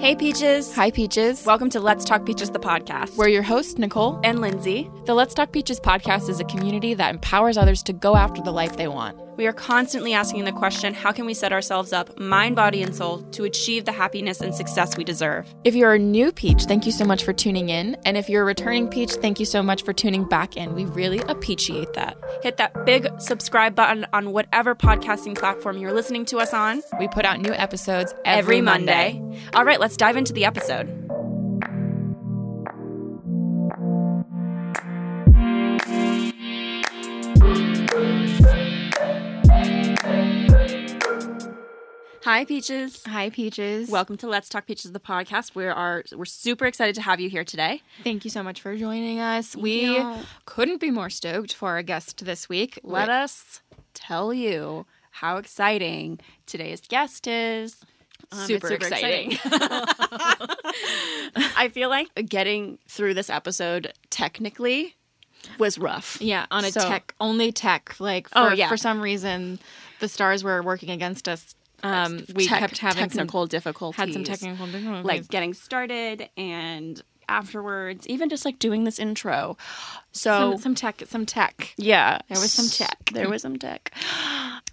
Hey, Peaches. Hi, Peaches. Welcome to Let's Talk Peaches, the podcast. We're your hosts, Nicole. and Lindsay. The Let's Talk Peaches podcast is a community that empowers others to go after the life they want. We are constantly asking the question how can we set ourselves up, mind, body, and soul, to achieve the happiness and success we deserve? If you're a new Peach, thank you so much for tuning in. And if you're a returning Peach, thank you so much for tuning back in. We really appreciate that. Hit that big subscribe button on whatever podcasting platform you're listening to us on We put out new episodes every, every Monday. All right, let's dive into the episode. Hi, Peaches. Hi, Peaches. Welcome to Let's Talk Peaches, the podcast. We are we're super excited to have you here today. thank you so much for joining us. We you. couldn't be more stoked for our guest this week. Let us tell you how exciting today's guest is. Um, it's Super exciting. I feel like getting through this episode technically was rough. Yeah, on a So- tech only tech. Like for, Oh, yeah. for some reason, the stars were working against us. Um, we Tech- kept having technical some, difficulties. had some technical difficulties. like getting started and afterwards, even just like doing this intro. So some, some tech, some tech. yeah, There was some tech. There was some tech,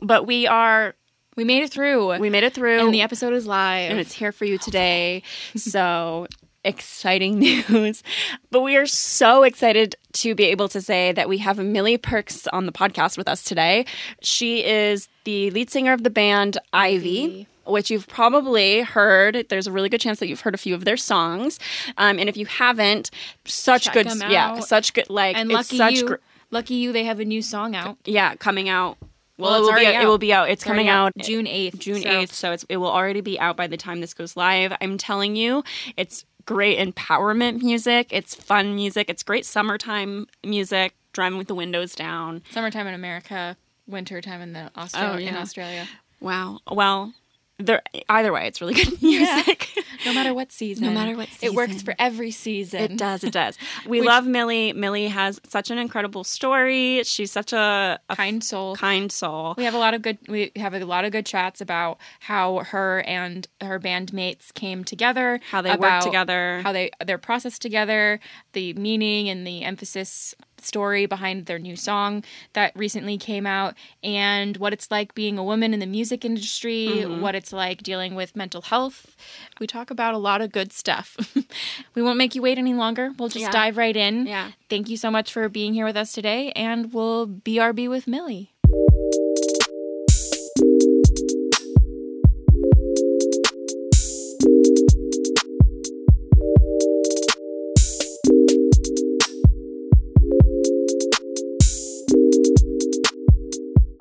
but we are We made it through. we made it through. and the episode is live. and it's here for you today. So exciting news. But we are so excited to be able to say that we have Millie Perks on the podcast with us today. She is the lead singer of the band Ivy. Which you've probably heard. There's a really good chance that you've heard a few of their songs, um, and if you haven't, such Check good, yeah, such good. Like and it's lucky such you, gr- lucky you, they have a new song out. yeah, coming out. Well, Well, it, will be out. it will be out. It's, coming out June eighth. June so- 8th, so it's, it will already be out by the time this goes live. I'm telling you, it's great empowerment music. It's fun music. It's great summertime music, driving with the windows down. Summertime in America, wintertime in the Australia. Oh, In. Australia. Wow. Well, there, either way, it's really good music. No matter what season. No matter what season. It works for every season. It does. It does. We Which- love Millie. Millie has such an incredible story. She's such a, a Kind soul. kind soul. We have a lot of good. We have a lot of good chats about how her and her bandmates came together, How they work together. how they their process together, the meaning and the emphasis story behind their new song that recently came out, and what it's like being a woman in the music industry, Mm-hmm. what it's like dealing with mental health. We talk about a lot of good stuff. we won't make you wait any longer. We'll just Yeah. dive right in. Yeah. Thank you so much for being here with us today, and we'll BRB with Millie.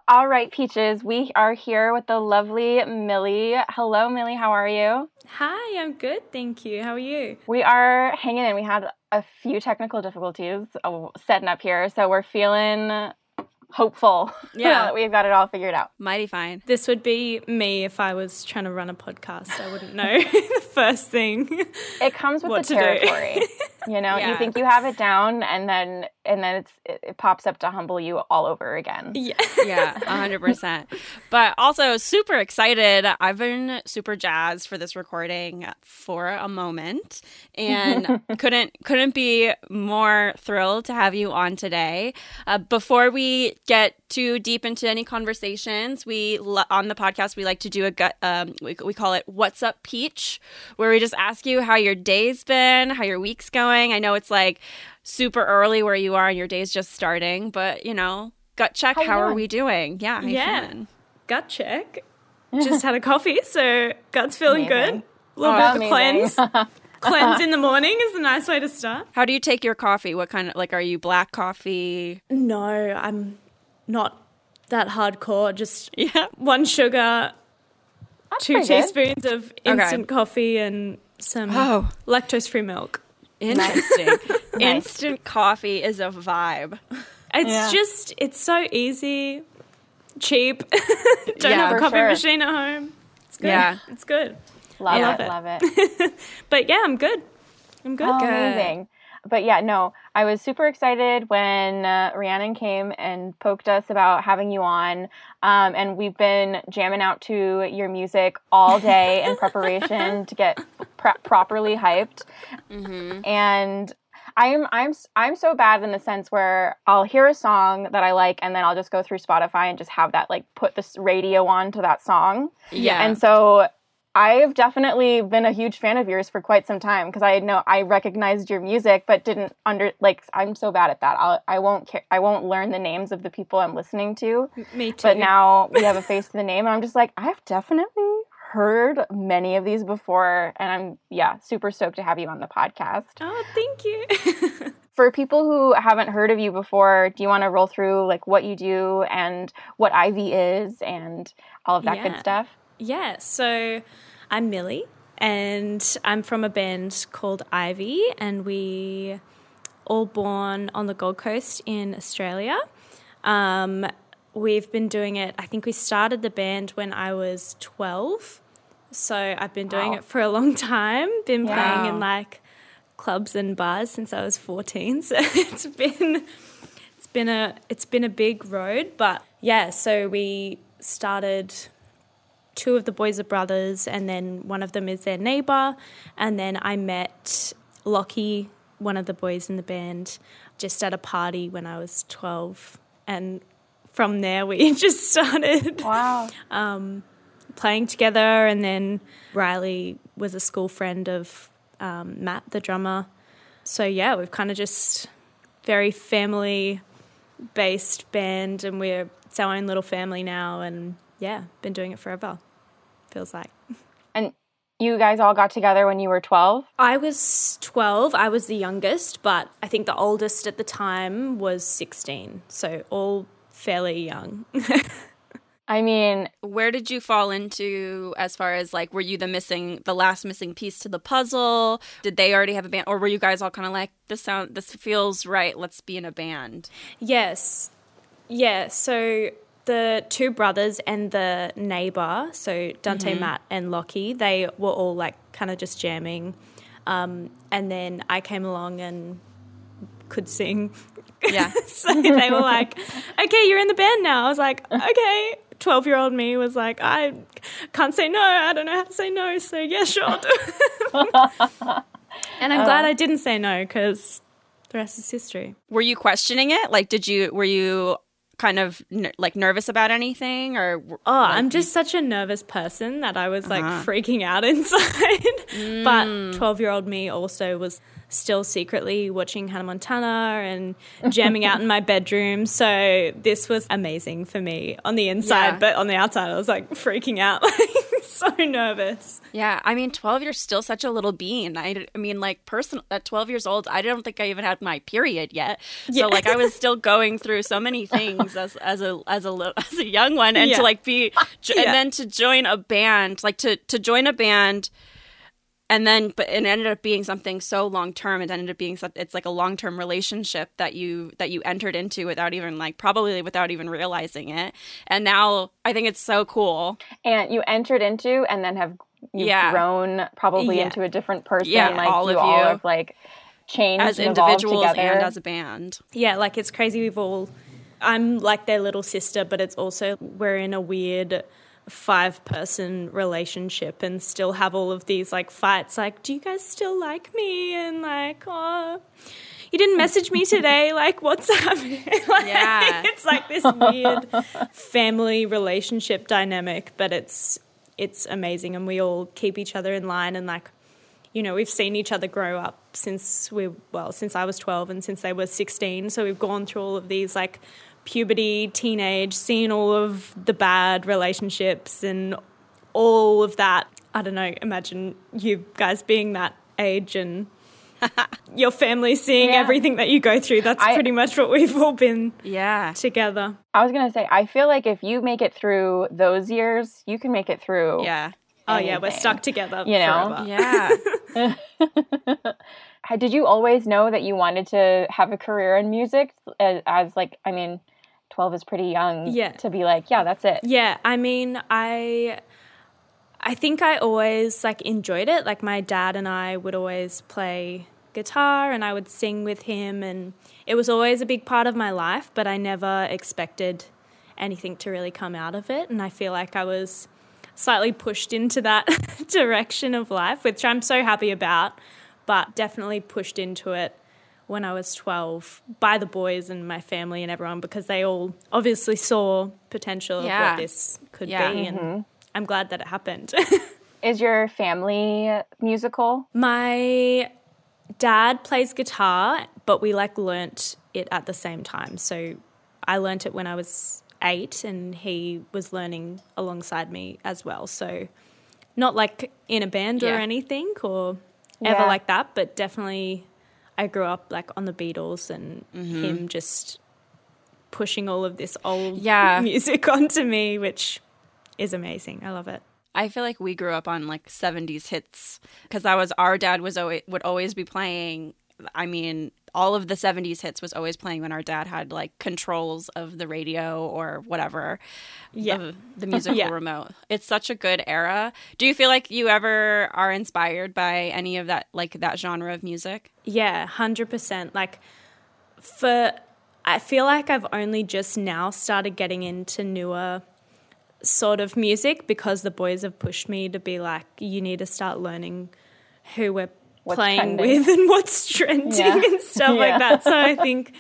All right, Peaches, we are here with the lovely Millie. Hello, Millie. How are you? Hi, I'm good, thank you. How are you? We are hanging in. We had a few technical difficulties uh, setting up here, so we're feeling hopeful Yeah. that we've got it all figured out. Mighty fine. This would be me if I was trying to run a podcast. I wouldn't know the first thing. It comes with What the territory. you know, you think you have it down, and then and then it's it, it pops up to humble you all over again. yeah. Yeah, hundred percent. But also super excited. I've been super jazzed for this recording for a moment, and couldn't couldn't be more thrilled to have you on today. Uh, before we get too deep into any conversations, we on the podcast we like to do a gut. Um, we we call it "What's Up, Peach," where we just ask you how your day's been, how your week's going. I know it's like super early where you are and your day's just starting, but you know, gut check. you How, are we doing? Yeah, how Yeah. feeling? Gut check. Just had a coffee, so gut's feeling Amazing. good. A little bit of a cleanse. cleanse in the morning is a nice way to start. How do you take your coffee? What kind of like are you black coffee? No, I'm not that hardcore. Just Yeah. one sugar, two pretty good. teaspoons of instant coffee, and some Oh. lactose free milk. Interesting. Instant coffee is a vibe. It's Yeah. just, it's so easy, cheap. Don't Yeah, have a coffee sure. machine at home. It's good. Yeah. It's good. Love love it, it. love it. But yeah, I'm good. I'm good. Oh, Good. amazing. But yeah, no, I was super excited when uh, Rhiannon came and poked us about having you on. Um, and we've been jamming out to your music all day in preparation to get pre- properly hyped. Mm-hmm. And I'm I'm I'm so bad in the sense where I'll hear a song that I like and then I'll just go through Spotify and just have that like put this radio on to that song. Yeah. And so I've definitely been a huge fan of yours for quite some time because I know I recognized your music but didn't under like I'm so bad at that. I'll, I won't care, I won't learn the names of the people I'm listening to. Me too. But now we have a face to the name and I'm just like I've definitely heard many of these before and I'm yeah, super stoked to have you on the podcast. Oh, thank you. For people who haven't heard of you before, do you want to roll through like what you do and what Ivy is and all of that Yeah. good stuff? Yeah, so I'm Millie, and I'm from a band called Ivy, and we all born on the Gold Coast in Australia. Um, we've been doing it. I think we started the band when I was 12, so I've been doing Wow. it for a long time. Been playing in like clubs and bars since I was 14, so it's been it's been a it's been a big road, but yeah. So we started two of the boys are brothers, and then one of them is their neighbor. And then I met Lockie, one of the boys in the band, just at a party when I was 12. And from there, we just started Wow. playing together. And then Riley was a school friend of um, Matt, the drummer. So yeah, we've kind of just very family based band, and we're it's our own little family now. And yeah, been doing it forever. Feels like. And you guys all got together when you were 12? I was 12. I was the youngest, but I think the oldest at the time was 16. So all fairly young. I mean, Where did you fall into as far as like were you the missing the last missing piece to the puzzle? Did they already have a band or were you guys all kind of like this sound this feels right, let's be in a band? yes. Yeah. So the two brothers and the neighbor, so Dante, Matt, and Lockie, they were all like kind of just jamming. Um, and then I came along and could sing. Yeah. so they were like, okay, you're in the band now. I was like, okay. 12 year old me was like, I can't say no. I don't know how to say no. So, yeah, sure. I'll do it." and I'm glad I didn't say no because the rest is history. Were you questioning it? Like did you were you kind of ner- like nervous about anything or Oh, I'm just such a nervous person that I was like uh-huh. freaking out inside. But mm. 12 year old me also was still secretly watching Hannah Montana and jamming out in my bedroom. So this was amazing for me on the inside, Yeah. but on the outside, I was like freaking out, like so nervous. Yeah, I mean, 12 you're still such a little bean. I, I mean, like, person at 12 years old, I don't think I even had my period yet. So, Yeah. like, I was still going through so many things as as a as a as a young one, and Yeah. to like be, jo- Yeah. and then to join a band, like to to join a band. And then, but it ended up being something so long term. It ended up being some, it's like a long term relationship that you that you entered into without even like probably without even realizing it. And now I think it's so cool. and you entered into and then have you've Yeah. grown probably Yeah. into a different person. Yeah, like all you of all you. have like changed as and individuals together. and as a band. Yeah, like it's crazy. We've all, I'm like their little sister, but it's also, we're in a weird five person relationship and still have all of these like fights. Like, do you guys still like me? And like, oh, you didn't message me today. Like, what's happening? like, Yeah. It's like this weird family relationship dynamic, but it's, it's amazing. And we all keep each other in line and like, you know, we've seen each other grow up since we, well, since I was 12 and since they were 16. So we've gone through all of these like puberty, teenage, seeing all of the bad relationships and all of that. I don't know, imagine you guys being that age and your family seeing Yeah. everything that you go through. That's I- pretty much what we've all been Yeah. together. I was gonna say, I feel like if you make it through those years, you can make it through. Yeah. Oh, yeah, we're stuck together. You know? forever. Yeah. Did you always know that you wanted to have a career in music? As, as like, I mean, twelve is pretty young. Yeah. To be like, yeah, that's it. Yeah, I mean, I I think I always like enjoyed it. Like my dad and I would always play guitar and I would sing with him and it was always a big part of my life, but I never expected anything to really come out of it and I feel like I was slightly pushed into that direction of life, which I'm so happy about, but definitely pushed into it when I was 12 by the boys and my family and everyone because they all obviously saw potential of what this could Yeah. be and mm-hmm. I'm glad that it happened. Is your family musical? my dad plays guitar, but we like learnt it at the same time. So I learnt it when I was 8 and he was learning alongside me as well. So not like in a band or anything or ever Yeah. like that, but definitely I grew up like on the Beatles and Mm-hmm. him just pushing all of this old Yeah. music onto me, which is amazing. I love it. I feel like we grew up on like 70s hits because that was our dad was always would always be playing I mean all of the 70s hits was always playing when our dad had like controls of the radio or whatever Yeah. the, the musical Yeah. remote. It's such a good era. Do you feel like you ever are inspired by any of that like that genre of music? Yeah, hundred percent. Like for I feel like I've only just now started getting into newer sort of music because the boys have pushed me to be like, you need to start learning who we're What's playing trending. with and what's trending Yeah. and stuff Yeah. like that. So I think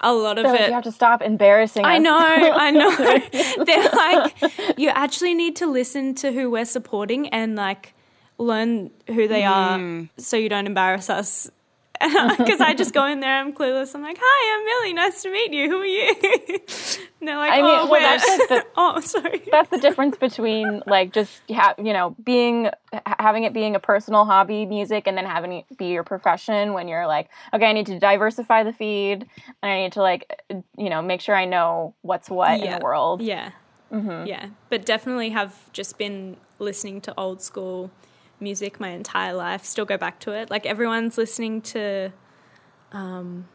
a lot of like, it you have to stop embarrassing I us. know, I know. They're like, you actually need to listen to who we're supporting and like learn who they are hmm. so you don't embarrass us. Because I just go in there, I'm clueless. I'm like, hi, I'm Millie. Nice to meet you. Who are you? and they're like, I mean, oh, well, that's the- oh, sorry. That's the difference between like just ha- you know being ha- having it being a personal hobby music and then having it be your profession when you're like okay I need to diversify the feed and I need to like you know make sure I know what's what in the world. Yeah. Mm-hmm. Yeah. But definitely have just been listening to old school music my entire life. Still go back to it. Like everyone's listening to um,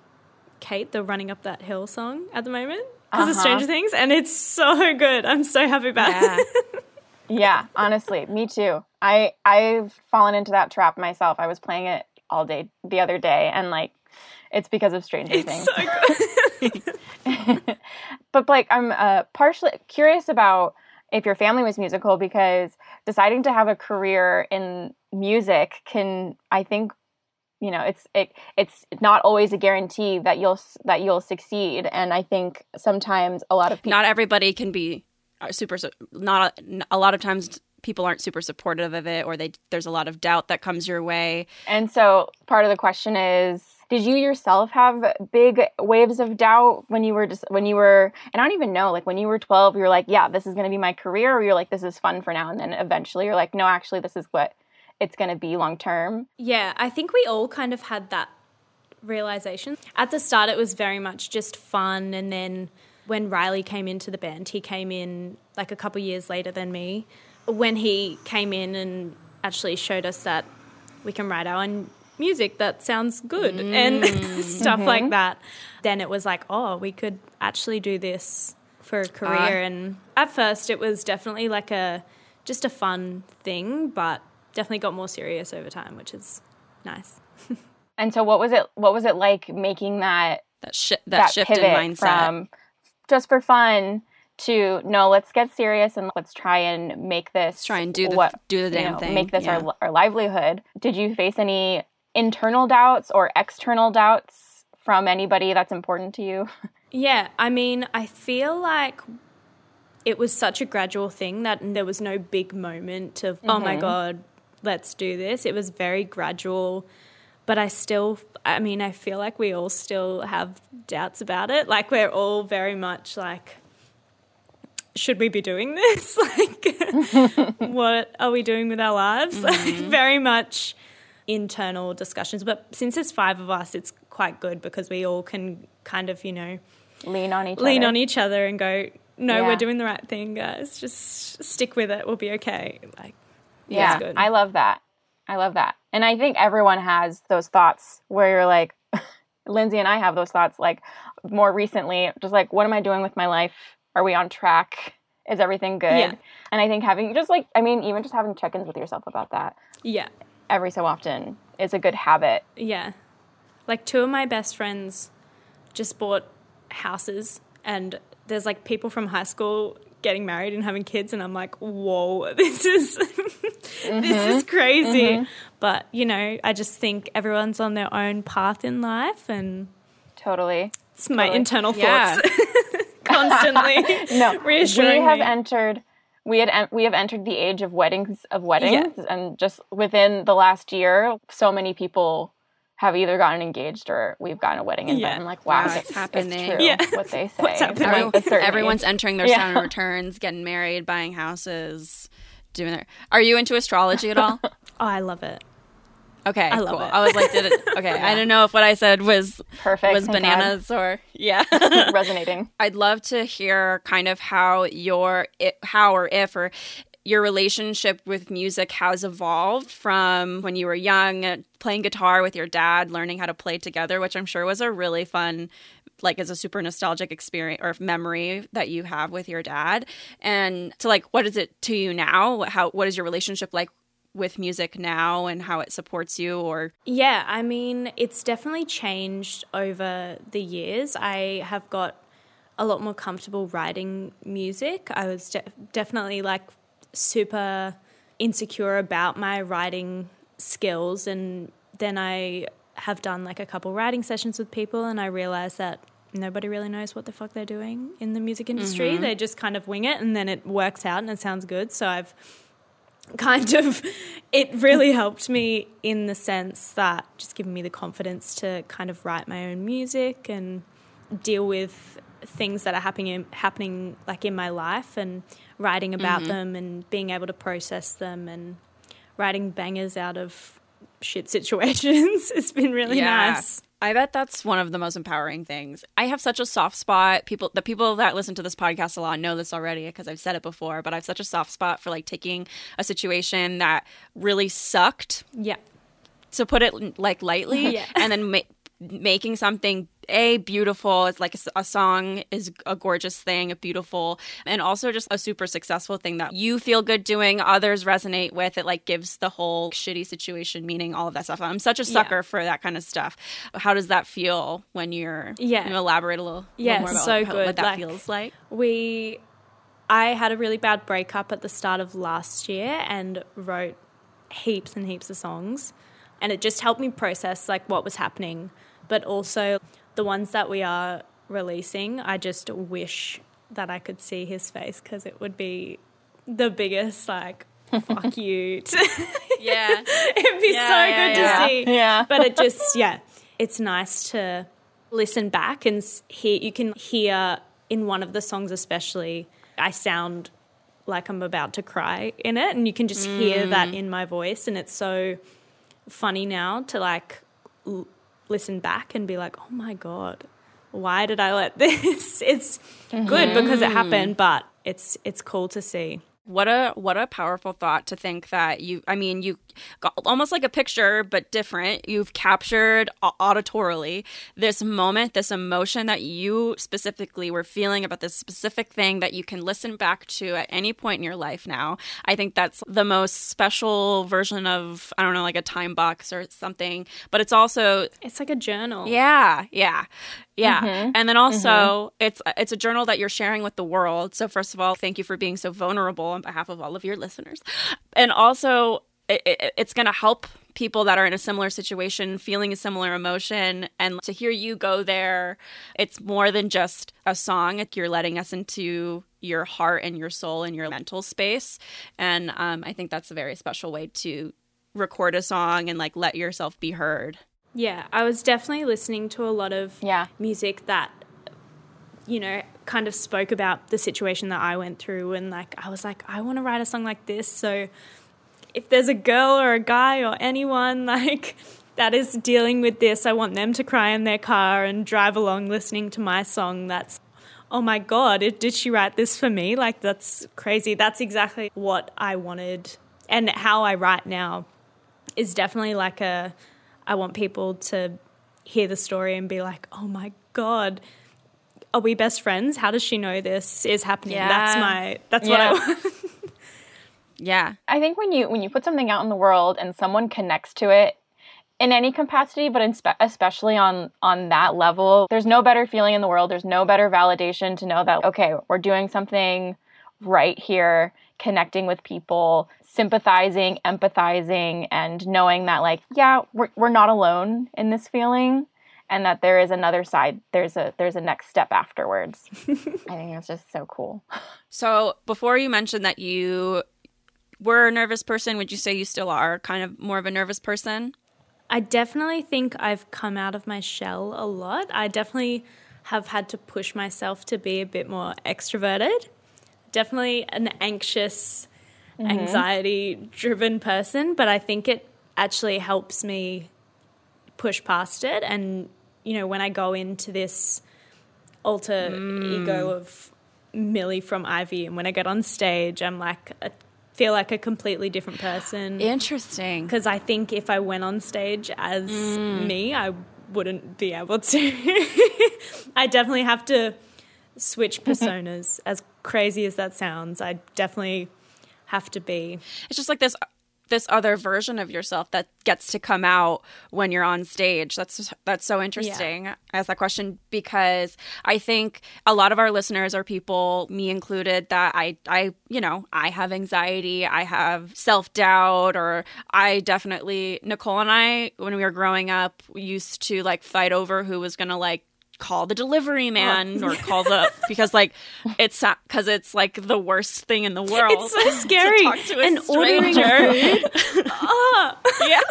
Kate, the Running Up That Hill song at the moment because of Uh-huh. Stranger Things. And it's so good. I'm so happy about Yeah. it. Yeah, honestly, me too. I I've fallen into that trap myself. I was playing it all day the other day and like it's because of Stranger Things. so good. but like I'm uh, partially curious about if your family was musical because deciding to have a career in music can I think you know it's it it's not always a guarantee that you'll that you'll succeed. And I think sometimes a lot of people Not everybody can be uh, super su- not a lot of times people aren't super supportive of it or they there's a lot of doubt that comes your way. and so part of the question is did you yourself have big waves of doubt when you were just when you were and I don't even know like when you were 12 you were like yeah this is going to be my career or you're like this is fun for now and then eventually you're like no actually this is what it's going to be long term Yeah, I think we all kind of had that realization. At the start, it was very much just fun. And then when Riley came into the band, he came in like a couple years later than me. When he came in and actually showed us that we can write our own music that sounds good mm. and stuff like mm-hmm. that, then it was like, oh, we could actually do this for a career. and at first, it was definitely like a just a fun thing, but definitely got more serious over time, which is nice. And so what was it what was it like making that That shi- that, that, shift in pivot mindset. from just for fun to no, let's get serious and let's try and make this try and do the what do the you damn know, thing. make this yeah. our our livelihood. Did you face any internal doubts or external doubts from anybody that's important to you? Yeah, I mean, I feel like it was such a gradual thing that there was no big moment of, oh my mm-hmm. God, let's do this. It was very gradual, but I still, I mean, I feel like we all still have doubts about it. Like, we're all very much like, should we be doing this? like, what are we doing with our lives? Like, mm-hmm. very much internal discussions. But since there's five of us, it's quite good because we all can kind of, you know, Lean on each lean other. on each other and go, no, Yeah. we're doing the right thing, guys. Just stick with it. We'll be okay. Like, Yeah, it's good. I love that. I love that. And I think everyone has those thoughts where you're like, Lindsay and I have those thoughts like more recently, just like, what am I doing with my life? Are we on track? Is everything good? Yeah. And I think having just like, I mean, even just having check ins with yourself about that yeah, every so often is a good habit. yeah. Like two of my best friends just bought houses and there's like people from high school getting married and having kids and I'm like, whoa, this is mm-hmm. this is crazy. Mm-hmm. But, you know, I just think everyone's on their own path in life and Totally. It's my totally. internal thoughts yeah. constantly. no, reassuring we have me. entered we had we have entered the age of weddings of weddings yeah. and just within the last year so many people have either gotten engaged or we've gotten a wedding invite. Yeah. I'm like, wow, it's, happening. It's true yeah. what they say. What's happening? everyone's entering their yeah. salary returns, getting married, buying houses, doing their. Are you into astrology at all? oh, I love it. Okay, I cool. It. I was like, did it? Okay, yeah. I didn't know if what I said was perfect, was bananas God. or yeah, resonating. I'd love to hear kind of how your how or if or your relationship with music has evolved from when you were young, uh, playing guitar with your dad, learning how to play together, which I'm sure was a really fun like as a super nostalgic experience or memory that you have with your dad and to like what is it to you now how what is your relationship like with music now and how it supports you or yeah i mean it's definitely changed over the years i have got a lot more comfortable writing music i was de- definitely like super insecure about my writing skills and then I have done like a couple writing sessions with people and I realized that nobody really knows what the fuck they're doing in the music industry. Mm-hmm. They just kind of wing it and then it works out and it sounds good. So I've kind of it really helped me in the sense that just giving me the confidence to kind of write my own music and deal with things that are happening happening like in my life and writing about mm-hmm. them and being able to process them and writing bangers out of shit situations. it's been really yeah. nice. I bet that's one of the most empowering things. I have such a soft spot. People, the people that listen to this podcast a lot know this already because I've said it before. But I have such a soft spot for like taking a situation that really sucked. Yeah. To put it like lightly, yeah. and then ma- making something a beautiful. It's like a, a, song is a gorgeous thing a beautiful and also just a super successful thing that you feel good doing others resonate with. It like gives the whole shitty situation meaning all of that stuff. I'm such a sucker yeah. for that kind of stuff. How does that feel when you're yeah. you elaborate a little, yeah little so how, good what that like, feels like? we i had a really bad breakup at the start of last year and wrote heaps and heaps of songs. And it just helped me process like what was happening but also the ones that we are releasing, I just wish that I could see his face because it would be the biggest like fuck you. yeah, it'd be yeah, so yeah, good yeah. to see. Yeah, but it just yeah, it's nice to listen back and hear. You can hear in one of the songs, especially, I sound like I'm about to cry in it, and you can just mm. hear that in my voice, and it's so funny now to like. L- listen back and be like, oh my God, why did I let this? It's mm-hmm. good because it happened, but it's it's cool to see what a what a powerful thought to think that you i mean you got almost like a picture but different. You've captured auditorily this moment this emotion that you specifically were feeling about this specific thing that you can listen back to at any point in your life now. I think that's the most special version of i don't know like a time box or something but it's also it's like a journal. Yeah yeah yeah. Mm-hmm. And then also mm-hmm. it's it's a journal that you're sharing with the world. So first of all, thank you for being so vulnerable on behalf of all of your listeners. And also it, it, it's going to help people that are in a similar situation feeling a similar emotion and to hear you go there it's more than just a song you're letting us into your heart and your soul and your mental space and um, i think that's a very special way to record a song and like let yourself be heard yeah, I was definitely listening to a lot of yeah. music that you know kind of spoke about the situation that I went through and like I was like I want to write a song like this so if there's a girl or a guy or anyone like that is dealing with this I want them to cry in their car and drive along listening to my song that's oh my god did she write this for me? Like that's crazy. That's exactly what I wanted. And how I write now is definitely like a I want people to hear the story and be like, oh my God, are we best friends? How does she know this is happening? Yeah. That's my, that's yeah. what I want. yeah. I think when you, when you put something out in the world and someone connects to it, in any capacity but in spe- especially on on that level there's no better feeling in the world there's no better validation to know that okay we're doing something right here connecting with people sympathizing empathizing and knowing that like yeah we're, we're not alone in this feeling and that there is another side there's a there's a next step afterwards i think it's just so cool So before you mentioned that you were a nervous person, would you say you still are kind of more of a nervous person? I definitely think I've come out of my shell a lot. I definitely have had to push myself to be a bit more extroverted. Definitely an anxious, mm-hmm. anxiety driven person, but I think it actually helps me push past it. And, you know, when I go into this alter mm. ego of Millie from Ivy, and when I get on stage, I'm like, I feel like a completely different person Interesting. because I think if I went on stage as mm. me, I wouldn't be able to. I definitely have to switch personas. as crazy as that sounds, I definitely have to be. It's just like this this other version of yourself that gets to come out when you're on stage. That's that's so interesting. I asked that question because I think a lot of our listeners are people, me included, that I I you know I have anxiety, I have self doubt, or I definitely Nicole and I when we were growing up we used to like fight over who was gonna like call the delivery man or call the because like it's because it's like the worst thing in the world It's so scary. talk to a and ordering food. Ah. yeah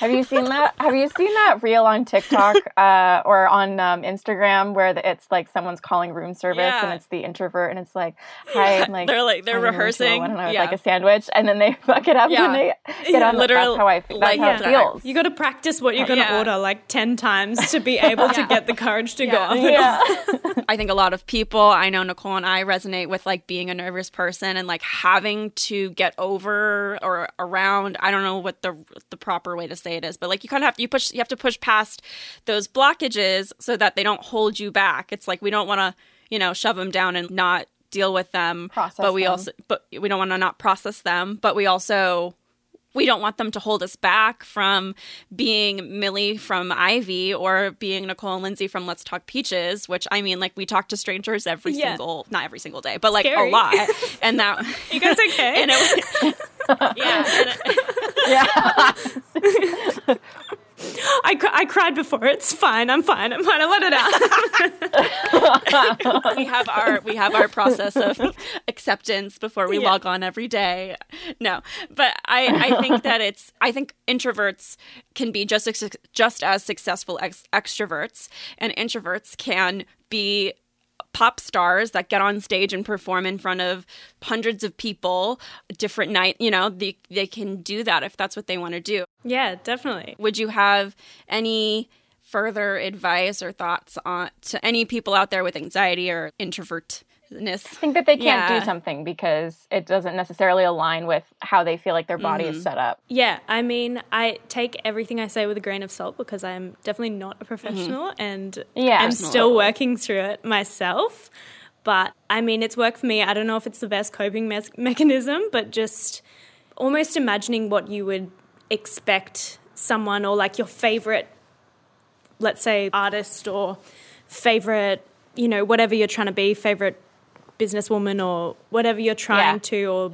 Have you seen that? Have you seen that reel on TikTok uh, or on um, Instagram where the, it's like someone's calling room service Yeah. and it's the introvert and it's like, hi, I'm like They're like- they're I'm in room rehearsing. 201 and I would Yeah. like a sandwich and then they fuck it up Yeah. when they get on. Literally, That's how I feel. That's like how it feels. You got to practice what you're going to Yeah. order like 10 times to be able to get the courage to go on. yeah. I think a lot of people, I know Nicole and I resonate with like being a nervous person and like having to get over or around. I don't know what the the proper way to say it is, but like you kind of have to you push you have to push past those blockages so that they don't hold you back. It's like we don't want to, you know, shove them down and not deal with them, Process but we them. also but we don't want to not process them, but we also we don't want them to hold us back from being Millie from Ivy or being Nicole and Lindsay from Let's Talk Peaches, which I mean, like we talk to strangers every Yeah. single, not every single day, but like Scary. a lot. And that, You guys okay? and it, yeah, and it- yeah. I, cr- I cried before. It's fine. I'm fine. I'm fine. I let it out. we have our we have our process of acceptance before we Yeah. log on every day. No, but I I think that it's I think introverts can be just as, just as successful ex- extroverts, and introverts can be pop stars that get on stage and perform in front of hundreds of people different night you know they, they can do that if that's what they want to do yeah, definitely. would you have any further advice or thoughts on to any people out there with anxiety or introvertness I think that they can't Yeah. do something because it doesn't necessarily align with how they feel like their body Mm-hmm. is set up. Yeah, I mean, I take everything I say with a grain of salt because I'm definitely not a professional and Yeah. I'm still working through it myself. But I mean, it's worked for me. I don't know if it's the best coping mes- mechanism, but just almost imagining what you would expect someone or like your favorite, let's say, artist or favorite, you know, whatever you're trying to be, favorite businesswoman or whatever you're trying Yeah. to, or,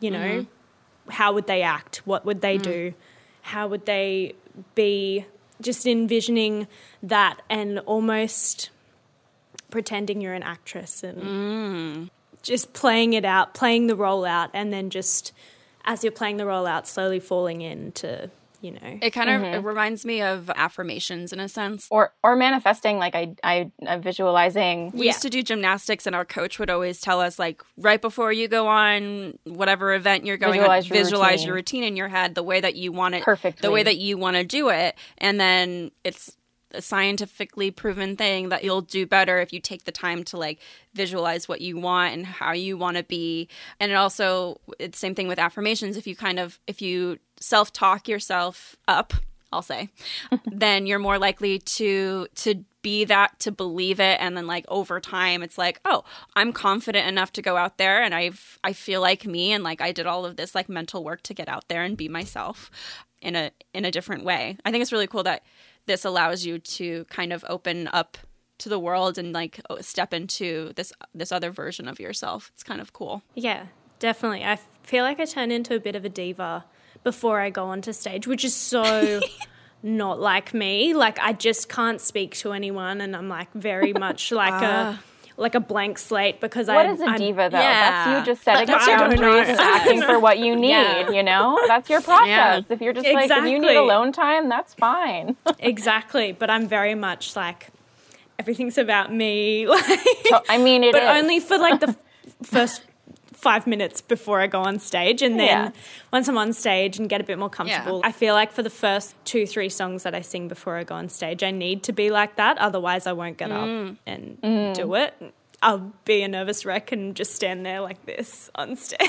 you know, mm-hmm. how would they act? What would they mm. do? How would they be? Just envisioning that and almost pretending you're an actress and mm. just playing it out, playing the role out, and then just as you're playing the role out, slowly falling into, you know. it kind of it mm-hmm. reminds me of affirmations in a sense Or or manifesting like I I I'm visualizing we used to do gymnastics and our coach would always tell us like right before you go on whatever event you're going Visualize on your visualize routine. your routine in your head the way that you want it Perfectly. the way that you want to do it and then it's a scientifically proven thing that you'll do better if you take the time to like visualize what you want and how you want to be. And it also it's same thing with affirmations. If you kind of if you self-talk yourself up i'll say then you're more likely to to be that to believe it. And then like over time it's like oh i'm confident enough to go out there and i've i feel like me and like i did all of this like mental work to get out there and be myself in a in a different way. I think it's really cool that this allows you to kind of open up to the world and like step into this this other version of yourself it's kind of cool Yeah, definitely. I feel like I turn into a bit of a diva before I go onto stage, which is so not like me. Like I just can't speak to anyone, and I'm like very much like a ah. Like a blank slate because What I is a I'm- diva though? Yeah. That's you just setting Like, I boundaries and asking for what you need. Yeah. You know, that's your process. Yeah. If you're just like, if you need Exactly. alone time, that's fine. exactly, but I'm very much like everything's about me. Like, So, I mean, it but is. only for like the first five minutes before I go on stage. And then Yeah. once I'm on stage and get a bit more comfortable, I feel like for the first two, three songs that I sing before I go on stage, I need to be like that. Otherwise, I won't get Mm. up and do it. I'll be a nervous wreck and just stand there like this on stage.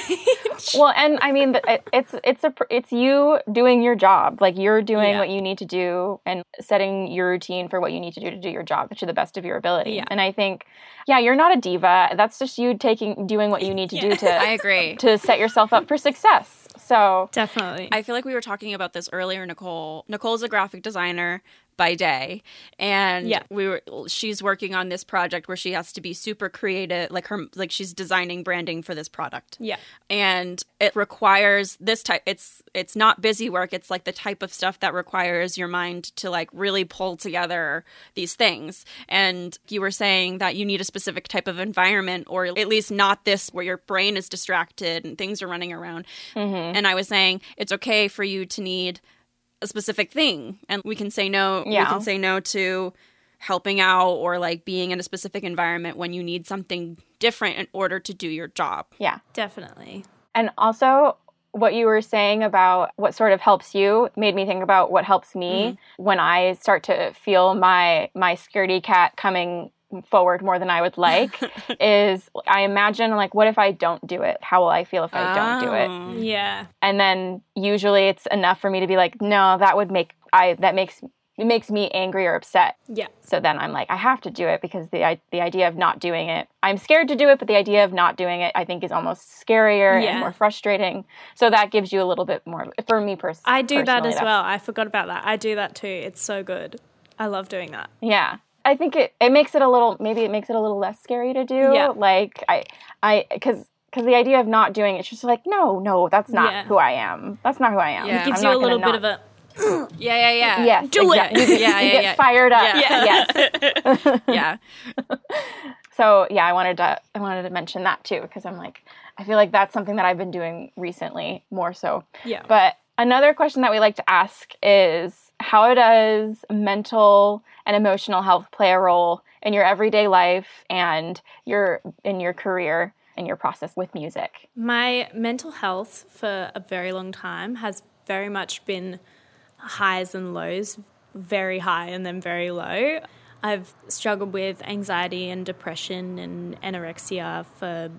Well, and I mean, it's it's a it's you doing your job. Like you're doing Yeah. what you need to do and setting your routine for what you need to do to do your job to the best of your ability. Yeah. And I think, yeah, you're not a diva. That's just you taking doing what you need to do to i agree to set yourself up for success. So Definitely. I feel like we were talking about this earlier, Nicole. Nicole's a graphic designer by day, and Yeah. we were. She's working on this project where she has to be super creative, like her, like she's designing branding for this product. yeah. and it requires this type. It's it's not busy work. It's like the type of stuff that requires your mind to like really pull together these things. And you were saying that you need a specific type of environment, or at least not this where your brain is distracted and things are running around. Mm-hmm. And I was saying it's okay for you to need a specific thing. And we can say no we can say no to helping out or like being in a specific environment when you need something different in order to do your job. Yeah, Definitely. and also what you were saying about what sort of helps you made me think about what helps me mm-hmm. when I start to feel my my scaredy cat coming forward more than I would like is I imagine like what if I don't do it? How will I feel if I don't do it? Oh. oh. Yeah. And then usually it's enough for me to be like, no, that would make I that makes it makes me angry or upset. Yeah. So then I'm like, I have to do it because the i- the idea of not doing it, I'm scared to do it, but the idea of not doing it, I think, is almost scarier Yeah. and more frustrating. So that gives you a little bit more for me pers- I do that as well. I forgot about that. I do that too. It's so good. I love doing that. Yeah. I think it, it makes it a little maybe it makes it a little less scary to do. Yeah. Like I I because because the idea of not doing it's just like no no that's not Yeah. who I am. That's not who I am. Yeah. It gives I'm you a little bit not- of a Yeah, yeah, yeah. Yes, Do it. exactly. You, Yeah, you yeah, get yeah. fired up. Yeah. Yes. yeah. So yeah, I wanted to I wanted to mention that too because I'm like I feel like that's something that I've been doing recently more so. Yeah. But another question that we like to ask is how does mental and emotional health play a role in your everyday life and your in your career and your process with music? My mental health for a very long time has very much been highs and lows, very high and then very low. I've struggled with anxiety and depression and anorexia for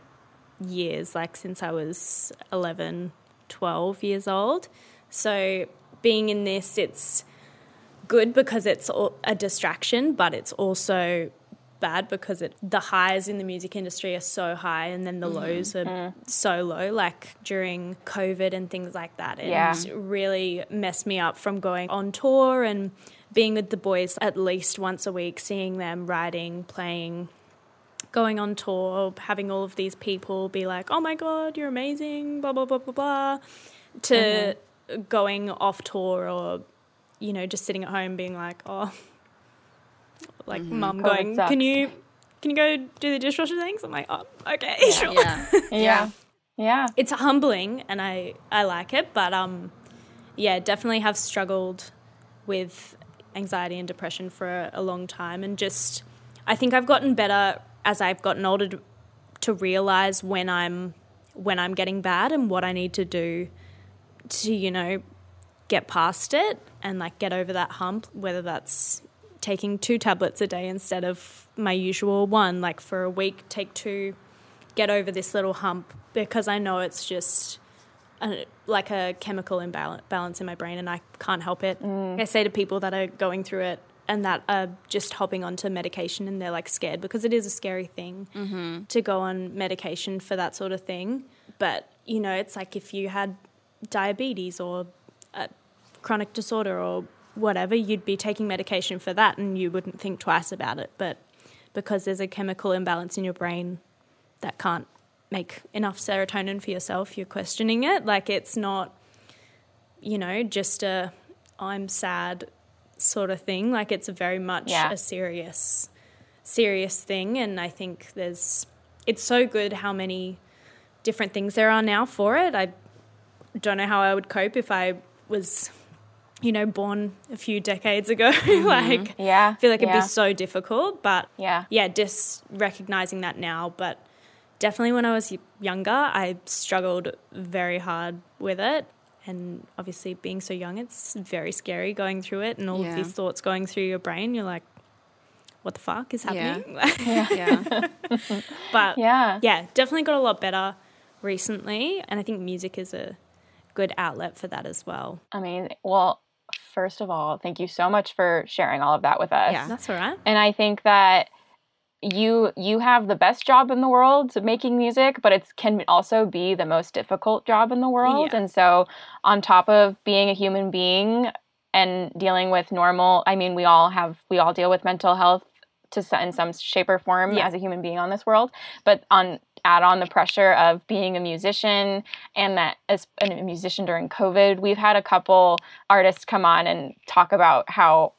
years, like since I was 11, 12 years old. So being in this, it's good because it's a distraction, but it's also bad because it the highs in the music industry are so high and then the mm-hmm. lows are mm. so low like during covid and things like that. It Yeah. really messed me up from going on tour and being with the boys at least once a week seeing them writing playing going on tour having all of these people be like oh my god you're amazing blah blah blah blah blah to mm-hmm. Going off tour or you know just sitting at home being like oh like mum COVID going sucks. can you can you go do the dishwasher things i'm like oh okay sure Yeah. Yeah. Yeah. it's humbling and i i like it but um yeah definitely have struggled with anxiety and depression for a, a long time and just i think i've gotten better as i've gotten older to, to realize when i'm when i'm getting bad and what i need to do to you know get past it and like get over that hump whether that's taking two tablets a day instead of my usual one like for a week take two get over this little hump because I know it's just a, like a chemical imbalance in my brain and I can't help it. Mm. I say to people that are going through it and that are just hopping onto medication and they're like scared because it is a scary thing mm-hmm. to go on medication for that sort of thing. But, you know, it's like if you had diabetes or a chronic disorder or whatever, you'd be taking medication for that and you wouldn't think twice about it. But because there's a chemical imbalance in your brain that can't make enough serotonin for yourself, you're questioning it. Like it's not, you know, just a I'm sad sort of thing. Like it's a very much Yeah. a serious, serious thing. And I think there's, it's so good how many different things there are now for it. I don't know how I would cope if I was, you know, born a few decades ago. Mm-hmm. like, Yeah. I feel like it'd yeah. be so difficult. But Yeah. yeah, just recognizing that now. But definitely when I was younger, I struggled very hard with it. And obviously, being so young, it's very scary going through it and all Yeah. of these thoughts going through your brain. You're like, what the fuck is Yeah. happening? yeah. but Yeah. yeah, definitely got a lot better recently. And I think music is a good outlet for that as well. Amazing. Well, first of all, thank you so much for sharing all of that with us. Yeah. That's all right. And I think that you you have the best job in the world making music, but it can also be the most difficult job in the world. Yeah. And so on top of being a human being and dealing with normal, I mean, we all have we all deal with mental health to in some shape or form Yeah. as a human being on this world, but on add on the pressure of being a musician and that as a musician during COVID, we've had a couple artists come on and talk about how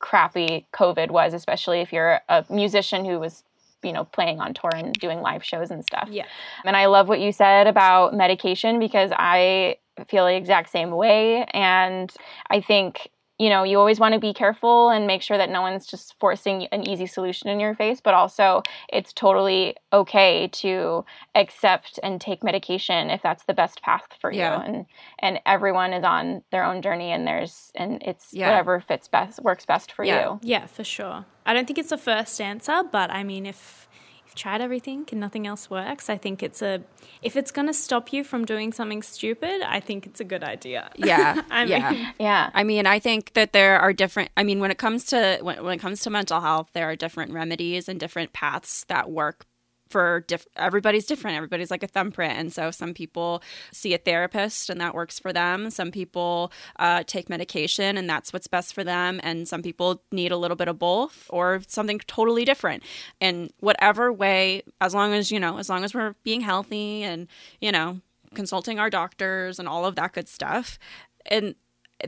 crappy COVID was, especially if you're a musician who was, you know, playing on tour and doing live shows and stuff. Yeah. And I love what you said about medication because I feel the exact same way. And I think, you know, you always want to be careful and make sure that no one's just forcing an easy solution in your face, but also it's totally okay to accept and take medication if that's the best path for Yeah. you. And and everyone is on their own journey and there's and it's Yeah. whatever fits best works best for Yeah. you. Yeah, for sure. I don't think it's the first answer, but I mean, if you've tried everything and nothing else works, I think it's a. If it's going to stop you from doing something stupid, I think it's a good idea. Yeah. I yeah. mean- Yeah. I mean, I think that there are different. I mean, when it comes to when, when it comes to mental health, there are different remedies and different paths that work for diff- everybody's different. Everybody's like a thumbprint, and so some people see a therapist and that works for them. Some people uh, take medication and that's what's best for them, and some people need a little bit of both or something totally different. And whatever way, as long as you know, as long as we're being healthy and you know consulting our doctors and all of that good stuff, and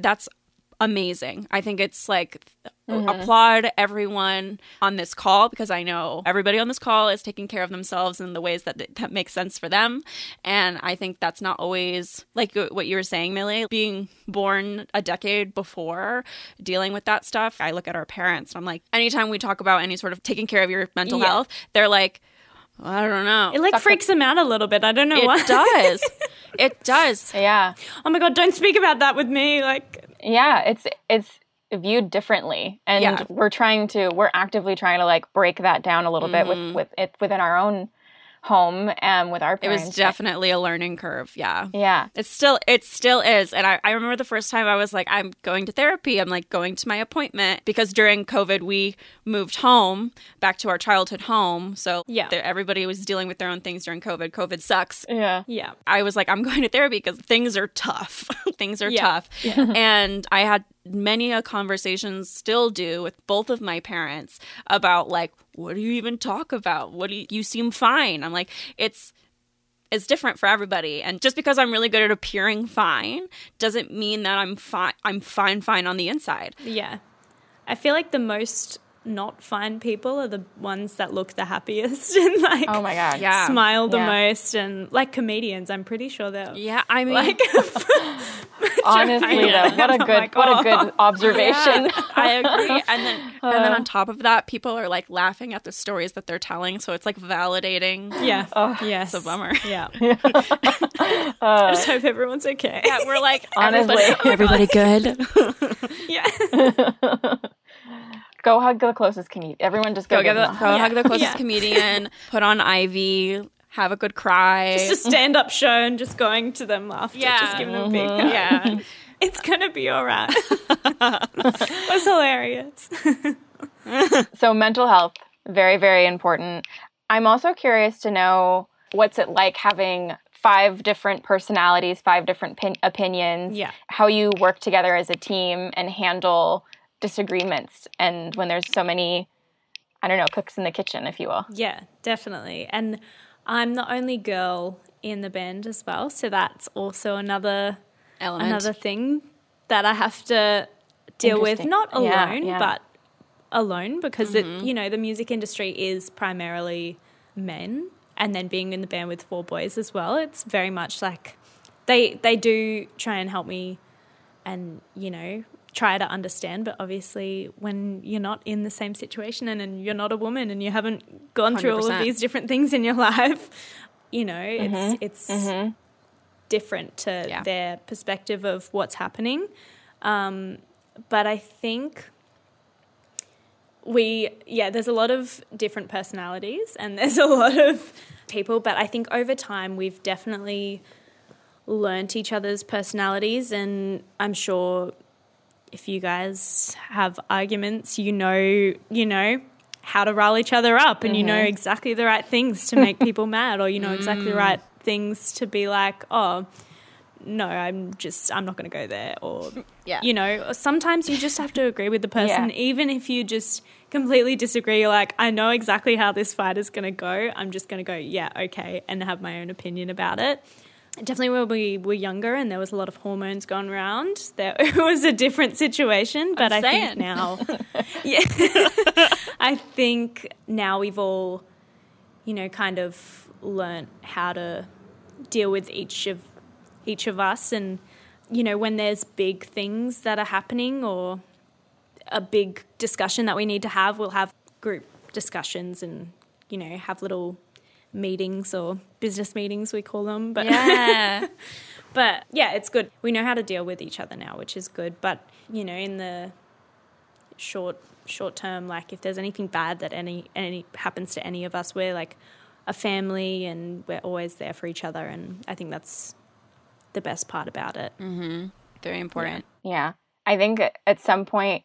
that's amazing. I think it's like mm-hmm. applaud everyone on this call because I know everybody on this call is taking care of themselves in the ways that that make sense for them. And I think that's not always like what you were saying, Millie, being born a decade before dealing with that stuff. I look at our parents and I'm like, anytime we talk about any sort of taking care of your mental Yeah. health, they're like, I don't know. It like freaks them out a little bit. I don't know why. It does. it does. Yeah. oh my god! Don't speak about that with me. Like, yeah it's it's viewed differently and Yeah. we're trying to we're actively trying to like break that down a little bit with mm-hmm. with it within our own home and with our It was definitely a learning curve. Yeah. yeah It still it still is. And I, I remember the first time I was like, I'm going to therapy. I'm like going to my appointment. Because during COVID we moved home back to our childhood home. So Yeah. there- everybody was dealing with their own things during COVID. COVID sucks. yeah yeah, I was like, I'm going to therapy because things are tough. things are Yeah. tough. and I had many a conversations still do with both of my parents about like, what do you even talk about? What do you, you seem fine? I'm like, it's it's different for everybody. And just because I'm really good at appearing fine doesn't mean that I'm fine I'm fine fine on the inside. yeah. I feel like the most not fine people are the ones that look the happiest and like oh my god Yeah. smile the Yeah. most and like comedians. I'm pretty sure they're Yeah, I mean like honestly though what a I'm good like, what a oh. good observation I agree. And then and then on uh. top of that, people are like laughing at the stories that they're telling, so it's like validating. yeah, oh yes, It's a bummer. Yeah, uh. I just hope everyone's okay. Yeah, we're like Honestly. everybody, everybody good. yeah. Go hug the closest comedian everyone just go, go give give the, them a go hug. hug the closest Yeah. comedian. Put on Ivey. Have a good cry. Just a stand-up show and just going to them after, Yeah. just giving them a big Mm-hmm. hug. yeah. it's gonna be all right. it was hilarious. so mental health, very, very important. I'm also curious to know what's it like having five different personalities, five different pin- opinions, Yeah. how you work together as a team and handle disagreements and when there's so many I don't know, cooks in the kitchen, if you will. Yeah, definitely. And I'm the only girl in the band as well, so that's also another Element. another thing that I have to deal with. Not alone, yeah. but alone because it, mm-hmm. you know the music industry is primarily men, and then being in the band with four boys as well. It's very much like they they do try and help me, and you know try to understand. But obviously, when you're not in the same situation and, and you're not a woman and you haven't gone through all of these different things in your life, you know it's it's different to Yeah. their perspective of what's happening. Um, but I think we, yeah, there's a lot of different personalities and there's a lot of people, but I think over time we've definitely learnt each other's personalities, and I'm sure if you guys have arguments, you know, you know how to rile each other up, and you know mm-hmm. exactly the right things to make people mad, or you know exactly the right mm. things to be like, oh, no, I'm just, I'm not going to go there, or Yeah. you know, sometimes you just have to agree with the person, Yeah. even if you just completely disagree. You're like, I know exactly how this fight is going to go. I'm just going to go, yeah, okay, and have my own opinion about it. Definitely when we were younger and there was a lot of hormones going around, there it was a different situation. But I think now, yeah, I think now we've all, you know, kind of learnt how to deal with each of each of us, and you know, when there's big things that are happening or a big discussion that we need to have, we'll have group discussions and you know have little meetings or business meetings we call them. But Yeah. but yeah, it's good. We know how to deal with each other now, which is good. But you know, in the short short term, like if there's anything bad that any any happens to any of us, we're like a family and we're always there for each other. And I think that's the best part about it. Mm-hmm. Very important. Yeah. I think at some point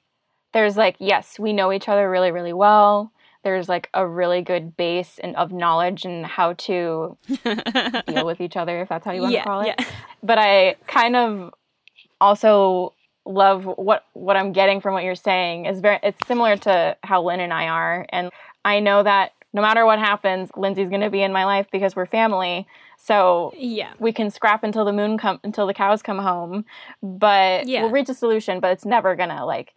there's like, yes, we know each other really, really well. There's like a really good base and of knowledge and how to deal with each other, if that's how you want Yeah, to call it. yeah. But I kind of also love what what I'm getting from what you're saying is very it's similar to how Lynn and I are. And I know that no matter what happens, Lindsay's gonna be in my life because we're family. So Yeah. we can scrap until the moon come until the cows come home but Yeah. we'll reach a solution but it's never gonna like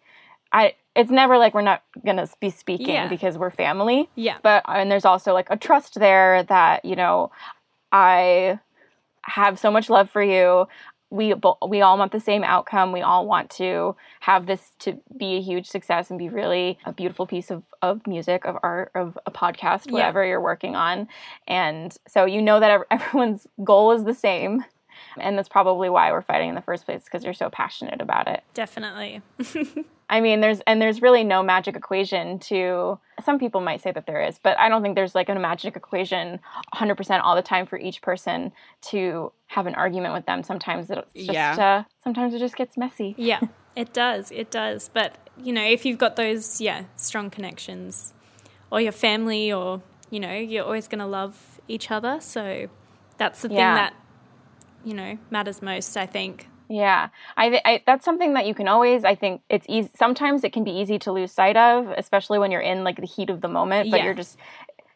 i it's never like we're not gonna be speaking Yeah. because we're family Yeah. but uh, and there's also like a trust there that you know i have so much love for you we we all want the same outcome we all want to have this to be a huge success and be really a beautiful piece of, of music of art of a podcast Yeah. whatever you're working on and so you know that everyone's goal is the same and that's probably why we're fighting in the first place because you're so passionate about it Definitely. I mean, there's and there's really no magic equation to. Some people might say that there is, but I don't think there's like a magic equation 100% all the time for each person to have an argument with them. Sometimes it's just Yeah. uh, sometimes it just gets messy. Yeah, it does. It does. But, you know, if you've got those, yeah, strong connections or your family or, you know, you're always going to love each other. So that's the Yeah. thing that, you know, matters most, I think. Yeah, I, I that's something that you can always. I think it's easy. Sometimes it can be easy to lose sight of, especially when you're in like the heat of the moment. But Yeah. you're just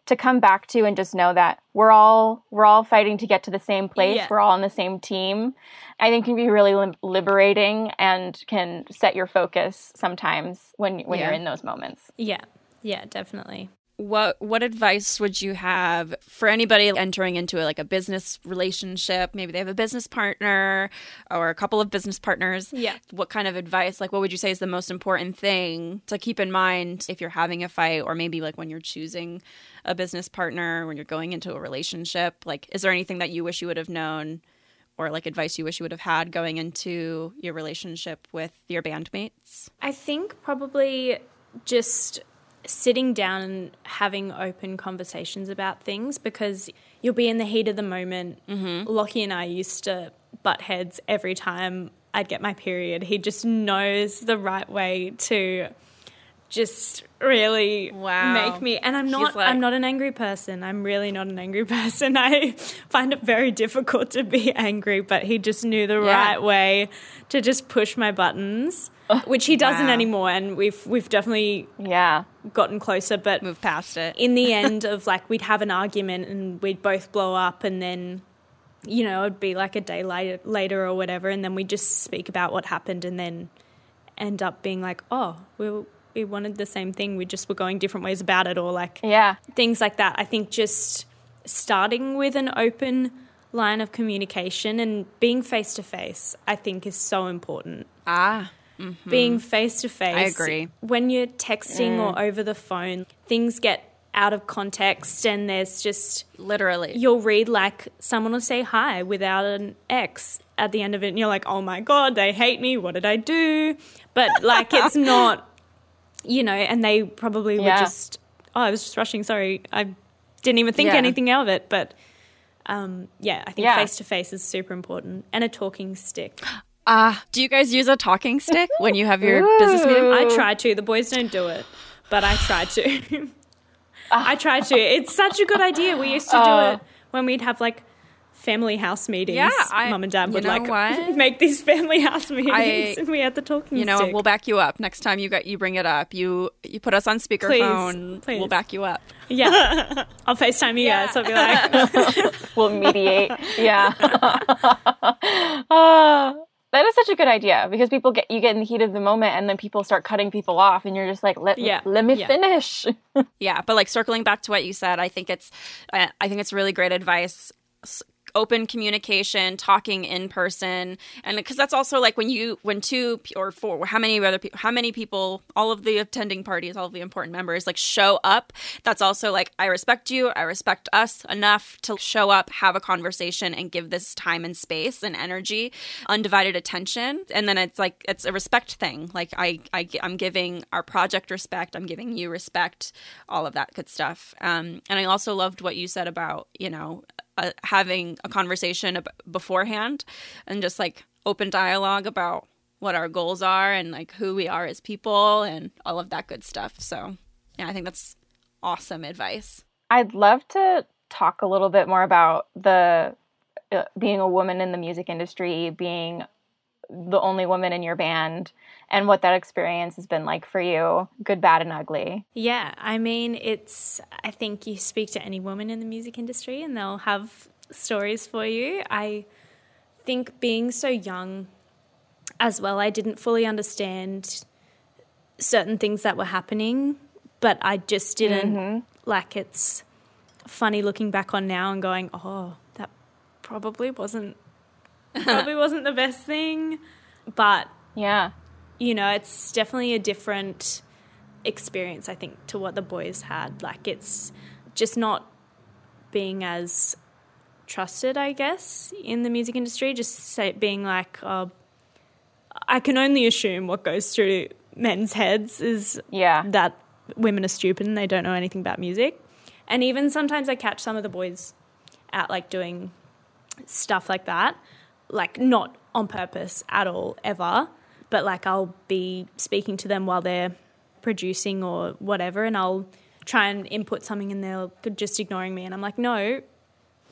to come back to and just know that we're all we're all fighting to get to the same place. Yeah. We're all on the same team. I think can be really liberating and can set your focus sometimes when when you're in those moments. Yeah, yeah, definitely. What what advice would you have for anybody entering into a, like a business relationship? Maybe they have a business partner or a couple of business partners. Yeah. What kind of advice? Like, what would you say is the most important thing to keep in mind if you're having a fight, or maybe like when you're choosing a business partner, when you're going into a relationship? Like, is there anything that you wish you would have known, or like advice you wish you would have had going into your relationship with your bandmates? I think probably just sitting down and having open conversations about things because you'll be in the heat of the moment. Mm-hmm. Lockie and I used to butt heads every time I'd get my period. He just knows the right way to just really Wow. make me and I'm not like- I'm not an angry person. I'm really not an angry person. I find it very difficult to be angry, but he just knew the Yeah. right way to just push my buttons, which he doesn't Wow. anymore and we've we've definitely Yeah. gotten closer, but Move past it. in the end of like we'd have an argument and we'd both blow up and then you know it'd be like a day later, later or whatever and then we'd just speak about what happened and then end up being like oh we, we wanted the same thing we just were going different ways about it or like Yeah. things like that i think just starting with an open line of communication and being face to face i think is so important Ah. Being face to face. I agree. When you're texting or over the phone, things get out of context and there's just Literally. you'll read like someone will say hi without an X at the end of it and you're like, "Oh my god, they hate me. What did I do?" But like it's not you know, and they probably were just oh, I was just rushing, sorry. I didn't even think Yeah. anything of it, but um, yeah, I think face to face is super important, and a talking stick. Ah, do you guys use a talking stick when you have your business meeting? I try to. The boys don't do it, but I try to. I try to. It's such a good idea. We used to do Uh. it when we'd have like family house meetings. Yeah, I- mum and dad would like what? make these family house meetings, I- and we had the talking stick. You know, stick. we'll back you up next time you got you bring it up. You you put us on speakerphone. please. We'll back you up. yeah, I'll Facetime you guys. I'll be like, We'll mediate. yeah. Uh, that is such a good idea because people get you get in the heat of the moment and then people start cutting people off and you're just like let Yeah. let me Yeah. finish. Yeah, but like circling back to what you said, I think it's I I think it's really great advice. Open communication, talking in person, and because that's also like when you when two or four, how many other people, how many people, all of the attending parties, all of the important members, like show up. That's also like I respect you, I respect us enough to show up, have a conversation, and give this time and space and energy, undivided attention, and then it's like it's a respect thing. Like I, I I'm giving our project respect, I'm giving you respect, all of that good stuff. Um, and I also loved what you said about you know uh, having a conversation ab- beforehand and just like open dialogue about what our goals are and like who we are as people and all of that good stuff. So yeah, I think that's awesome advice. I'd love to talk a little bit more about the uh, being a woman in the music industry, being the only woman in your band, and what that experience has been like for you, good, bad, and ugly. yeah. I mean, it's. I think you speak to any woman in the music industry, and they'll have stories for you. I think being so young as well, I didn't fully understand certain things that were happening, but I just didn't mm-hmm. like it's funny looking back on now and going, oh, that probably wasn't probably wasn't the best thing. But, Yeah. you know, it's definitely a different experience, I think, to what the boys had. Like it's just not being as trusted, I guess, in the music industry. Just say, being like, uh, I can only assume what goes through men's heads is Yeah. that women are stupid and they don't know anything about music. And even sometimes I catch some of the boys out like doing stuff like that, like not on purpose at all, ever. But like I'll be speaking to them while they're producing or whatever, and I'll try and input something and they're just ignoring me. And I'm like, no,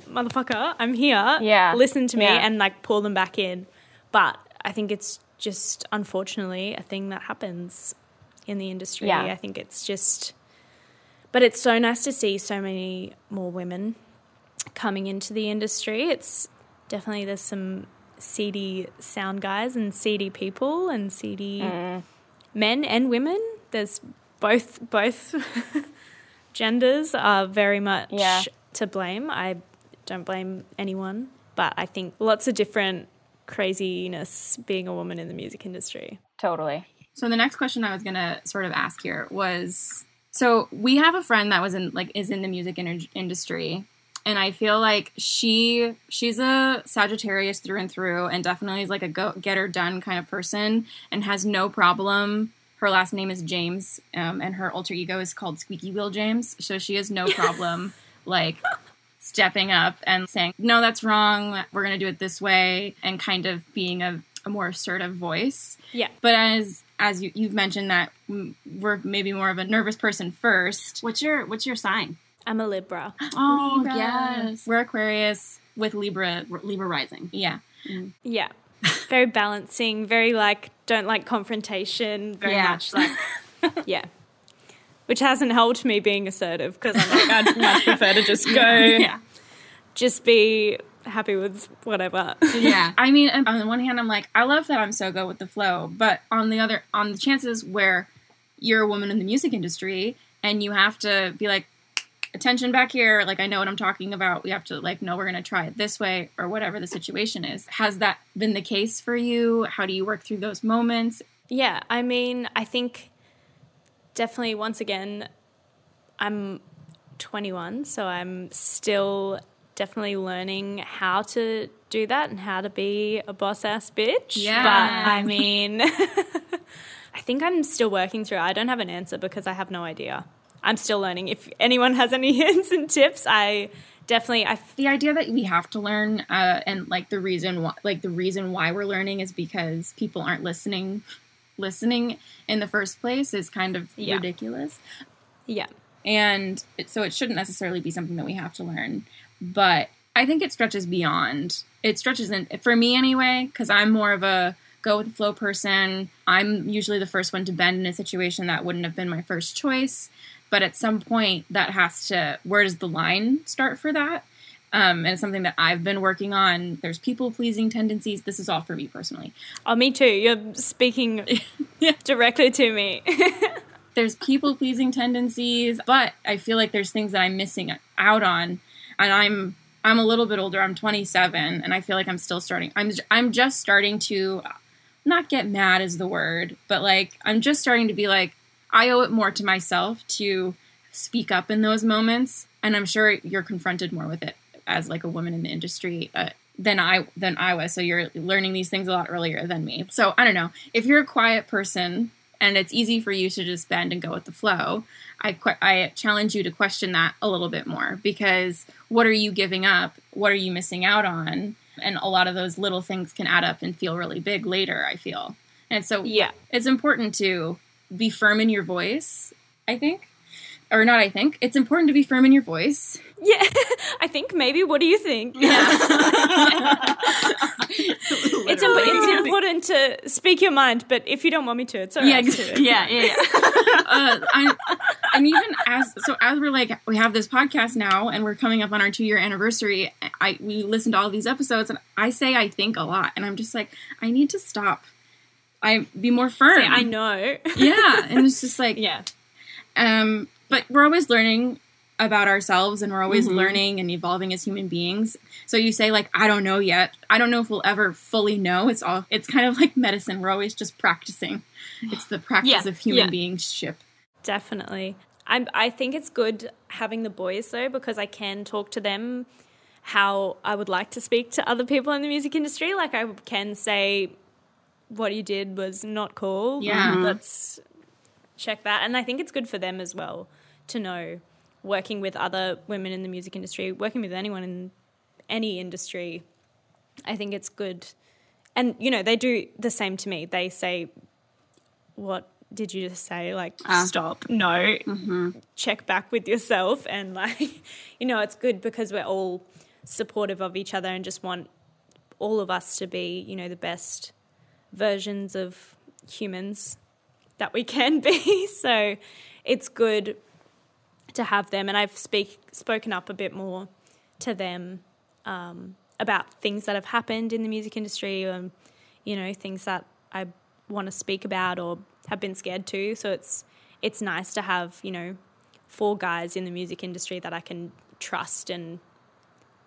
motherfucker, I'm here. Yeah. Listen to me Yeah. and like pull them back in. But I think it's just unfortunately a thing that happens in the industry. Yeah. I think it's just, but it's so nice to see so many more women coming into the industry. It's definitely there's some seedy sound guys and seedy people and seedy Mm. men and women. There's both both genders are very much Yeah. to blame. I don't blame anyone, but I think lots of different craziness being a woman in the music industry. Totally. So the next question I was gonna sort of ask here was, so we have a friend that was in like is in the music in- industry, and I feel like she she's a Sagittarius through and through, and definitely is like a go get her done kind of person, and has no problem. Her last name is James, um, and her alter ego is called Squeaky Wheel James. So she has no problem like stepping up and saying, "No, that's wrong. We're going to do it this way," and kind of being a a more assertive voice. Yeah. But as as you, you've mentioned that we're maybe more of a nervous person first. What's your What's your sign? I'm a Libra. Oh Libra. We're Aquarius with Libra. Libra rising. Yeah. Yeah. Very balancing, very like don't like confrontation, very Yeah. much like yeah. Which hasn't helped me being assertive because I'm like I'd much prefer to just go Yeah. just be happy with whatever. Yeah. I mean, on the one hand, I'm like, I love that I'm so go with the flow, but on the other, on the chances where you're a woman in the music industry and you have to be like, attention back here, like I know what I'm talking about. We have to like, no, we're gonna try it this way or whatever the situation is. Has that been the case for you? How do you work through those moments? Yeah, I mean, I think definitely once again, I'm 21, so I'm still definitely learning how to do that and how to be a boss ass bitch. Yeah. But I mean, I think I'm still working through. I don't have an answer because I have no idea. I'm still learning. If anyone has any hints and tips, I definitely I the idea that we have to learn uh, and like the reason why like the reason why we're learning is because people aren't listening listening in the first place is kind of Yeah. ridiculous yeah. and it, so it shouldn't necessarily be something that we have to learn but i think it stretches beyond it stretches in for me anyway because i'm more of a go with the flow person i'm usually the first one to bend in a situation that wouldn't have been my first choice but at some point that has to where does the line start for that um, and it's something that i've been working on there's people pleasing tendencies this is all for me personally Oh, me too. You're speaking directly to me. there's people pleasing tendencies, but I feel like there's things that I'm missing out on. And I'm I'm a little bit older. I'm 27, and I feel like I'm still starting. I'm I'm just starting to not get mad is the word, but like I'm just starting to be like I owe it more to myself to speak up in those moments, and I'm sure you're confronted more with it as like a woman in the industry. Uh, than I than I was, so you're learning these things a lot earlier than me. So I don't know if you're a quiet person and it's easy for you to just bend and go with the flow. I que- I challenge you to question that a little bit more because what are you giving up? What are you missing out on? And a lot of those little things can add up and feel really big later. I feel, and so yeah. it's important to be firm in your voice. I think, or not. I think it's important to be firm in your voice. Yeah. I think maybe. What do you think? Yeah. it's, imp- it's important to speak your mind, but if you don't want me to, it's all right. too. Yeah, yeah, yeah. uh, I, and even as so as we're like we have this podcast now and we're coming up on our two year anniversary i we listen to all these episodes and i say i think a lot and i'm just like i need to stop i be more firm I know. yeah and it's just like yeah. um but we're always learning about ourselves and we're always learning and evolving as human beings so you say like i don't know yet i don't know if we'll ever fully know it's all it's kind of like medicine we're always just practicing it's the practice Yeah, of human yeah. beingship Definitely. I'm, I think it's good having the boys though because I can talk to them how I would like to speak to other people in the music industry. Like I can say, what you did was not cool. Yeah. Um, mm-hmm. Let's check that. And I think it's good for them as well to know working with other women in the music industry, working with anyone in any industry. I think it's good. And, you know, they do the same to me. They say, what did you just say? Like, ah. stop. No. Mm-hmm. Check back with yourself. And, like, you know, it's good because we're all supportive of each other and just want all of us to be, you know, the best versions of humans that we can be. So it's good to have them. And I've speak, spoken up a bit more to them um, about things that have happened in the music industry, um, you know, things that I want to speak about or have been scared to. So it's it's nice to have you know four guys in the music industry that I can trust and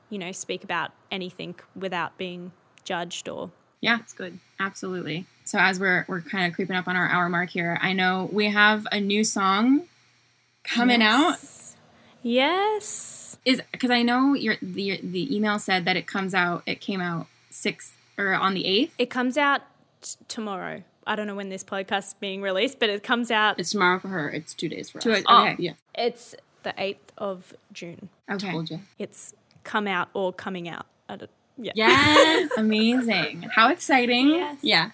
you know speak about anything without being judged or Yeah, it's good. Absolutely. So as we're we're kind of creeping up on our hour mark here, I know we have a new song coming out. yes Is because I know your the the email said that it comes out. It came out six or on the eighth. it comes out t- tomorrow. I don't know when this podcast is being released, but it comes out. It's tomorrow for her. It's two days for To us. it- Oh. okay. Yeah, It's the eighth of June. Okay. told you. It's come out or coming out. I don't, Yeah. Yes. Amazing. How exciting. Yes. yeah.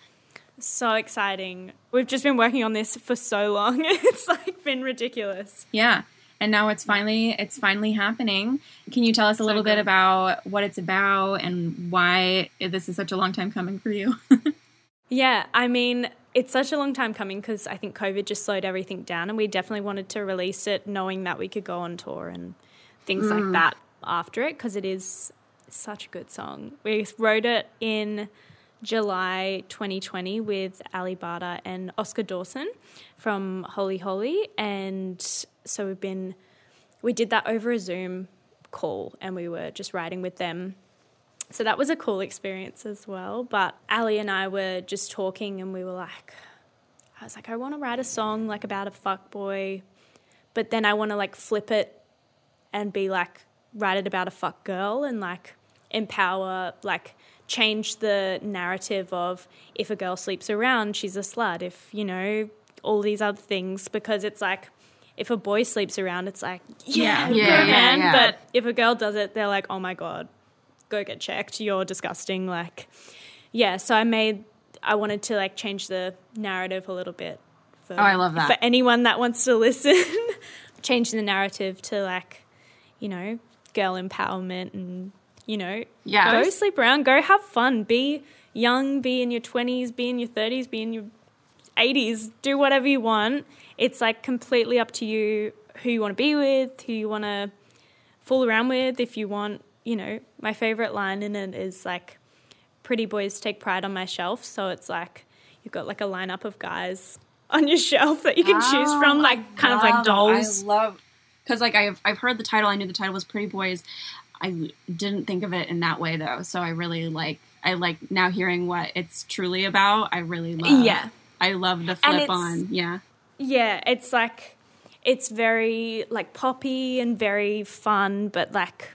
So exciting. We've just been working on this for so long. it's like been ridiculous. Yeah. And now it's finally it's finally happening. Can you tell us a little bit about what it's about and why this is such a long time coming for you? Yeah, I mean, it's such a long time coming because I think COVID just slowed everything down, and we definitely wanted to release it knowing that we could go on tour and things like mm. that after it because it is such a good song. We wrote it in July 2020 with Ali Barter and Oscar Dawson from Holy Holy, and so we've been we did that over a Zoom call, and we were just writing with them so that was a cool experience as well. But Ali and I were just talking, and we were like, I was like, I want to write a song like about a fuck boy, but then I want to like flip it and be like, write it about a fuck girl and like empower, like change the narrative of if a girl sleeps around, she's a slut. If, you know, all these other things, because it's like, if a boy sleeps around, it's like, yeah, Yeah. Yeah, yeah, man. yeah. But if a girl does it, they're like, oh my God, go get checked. You're disgusting. Like, yeah. So I made, I wanted to like change the narrative a little bit. For, Oh, I love that. For anyone that wants to listen, change the narrative to like, you know, girl empowerment and, you know, Yeah. go sleep around, go have fun, be young, be in your 20s, be in your 30s, be in your 80s, do whatever you want. It's like completely up to you who you want to be with, who you want to fool around with. If you want, you know, my favorite line in it is like, pretty boys take pride on my shelf. So it's like, you've got like a lineup of guys on your shelf that you can choose Oh, from, like kind of like dolls. I love because like I've I've heard the title. I knew the title was Pretty Boys. I didn't think of it in that way though. So I really like I like now hearing what it's truly about. I really love. Yeah. I love the flip on. Yeah. Yeah, it's like it's very like poppy and very fun, but like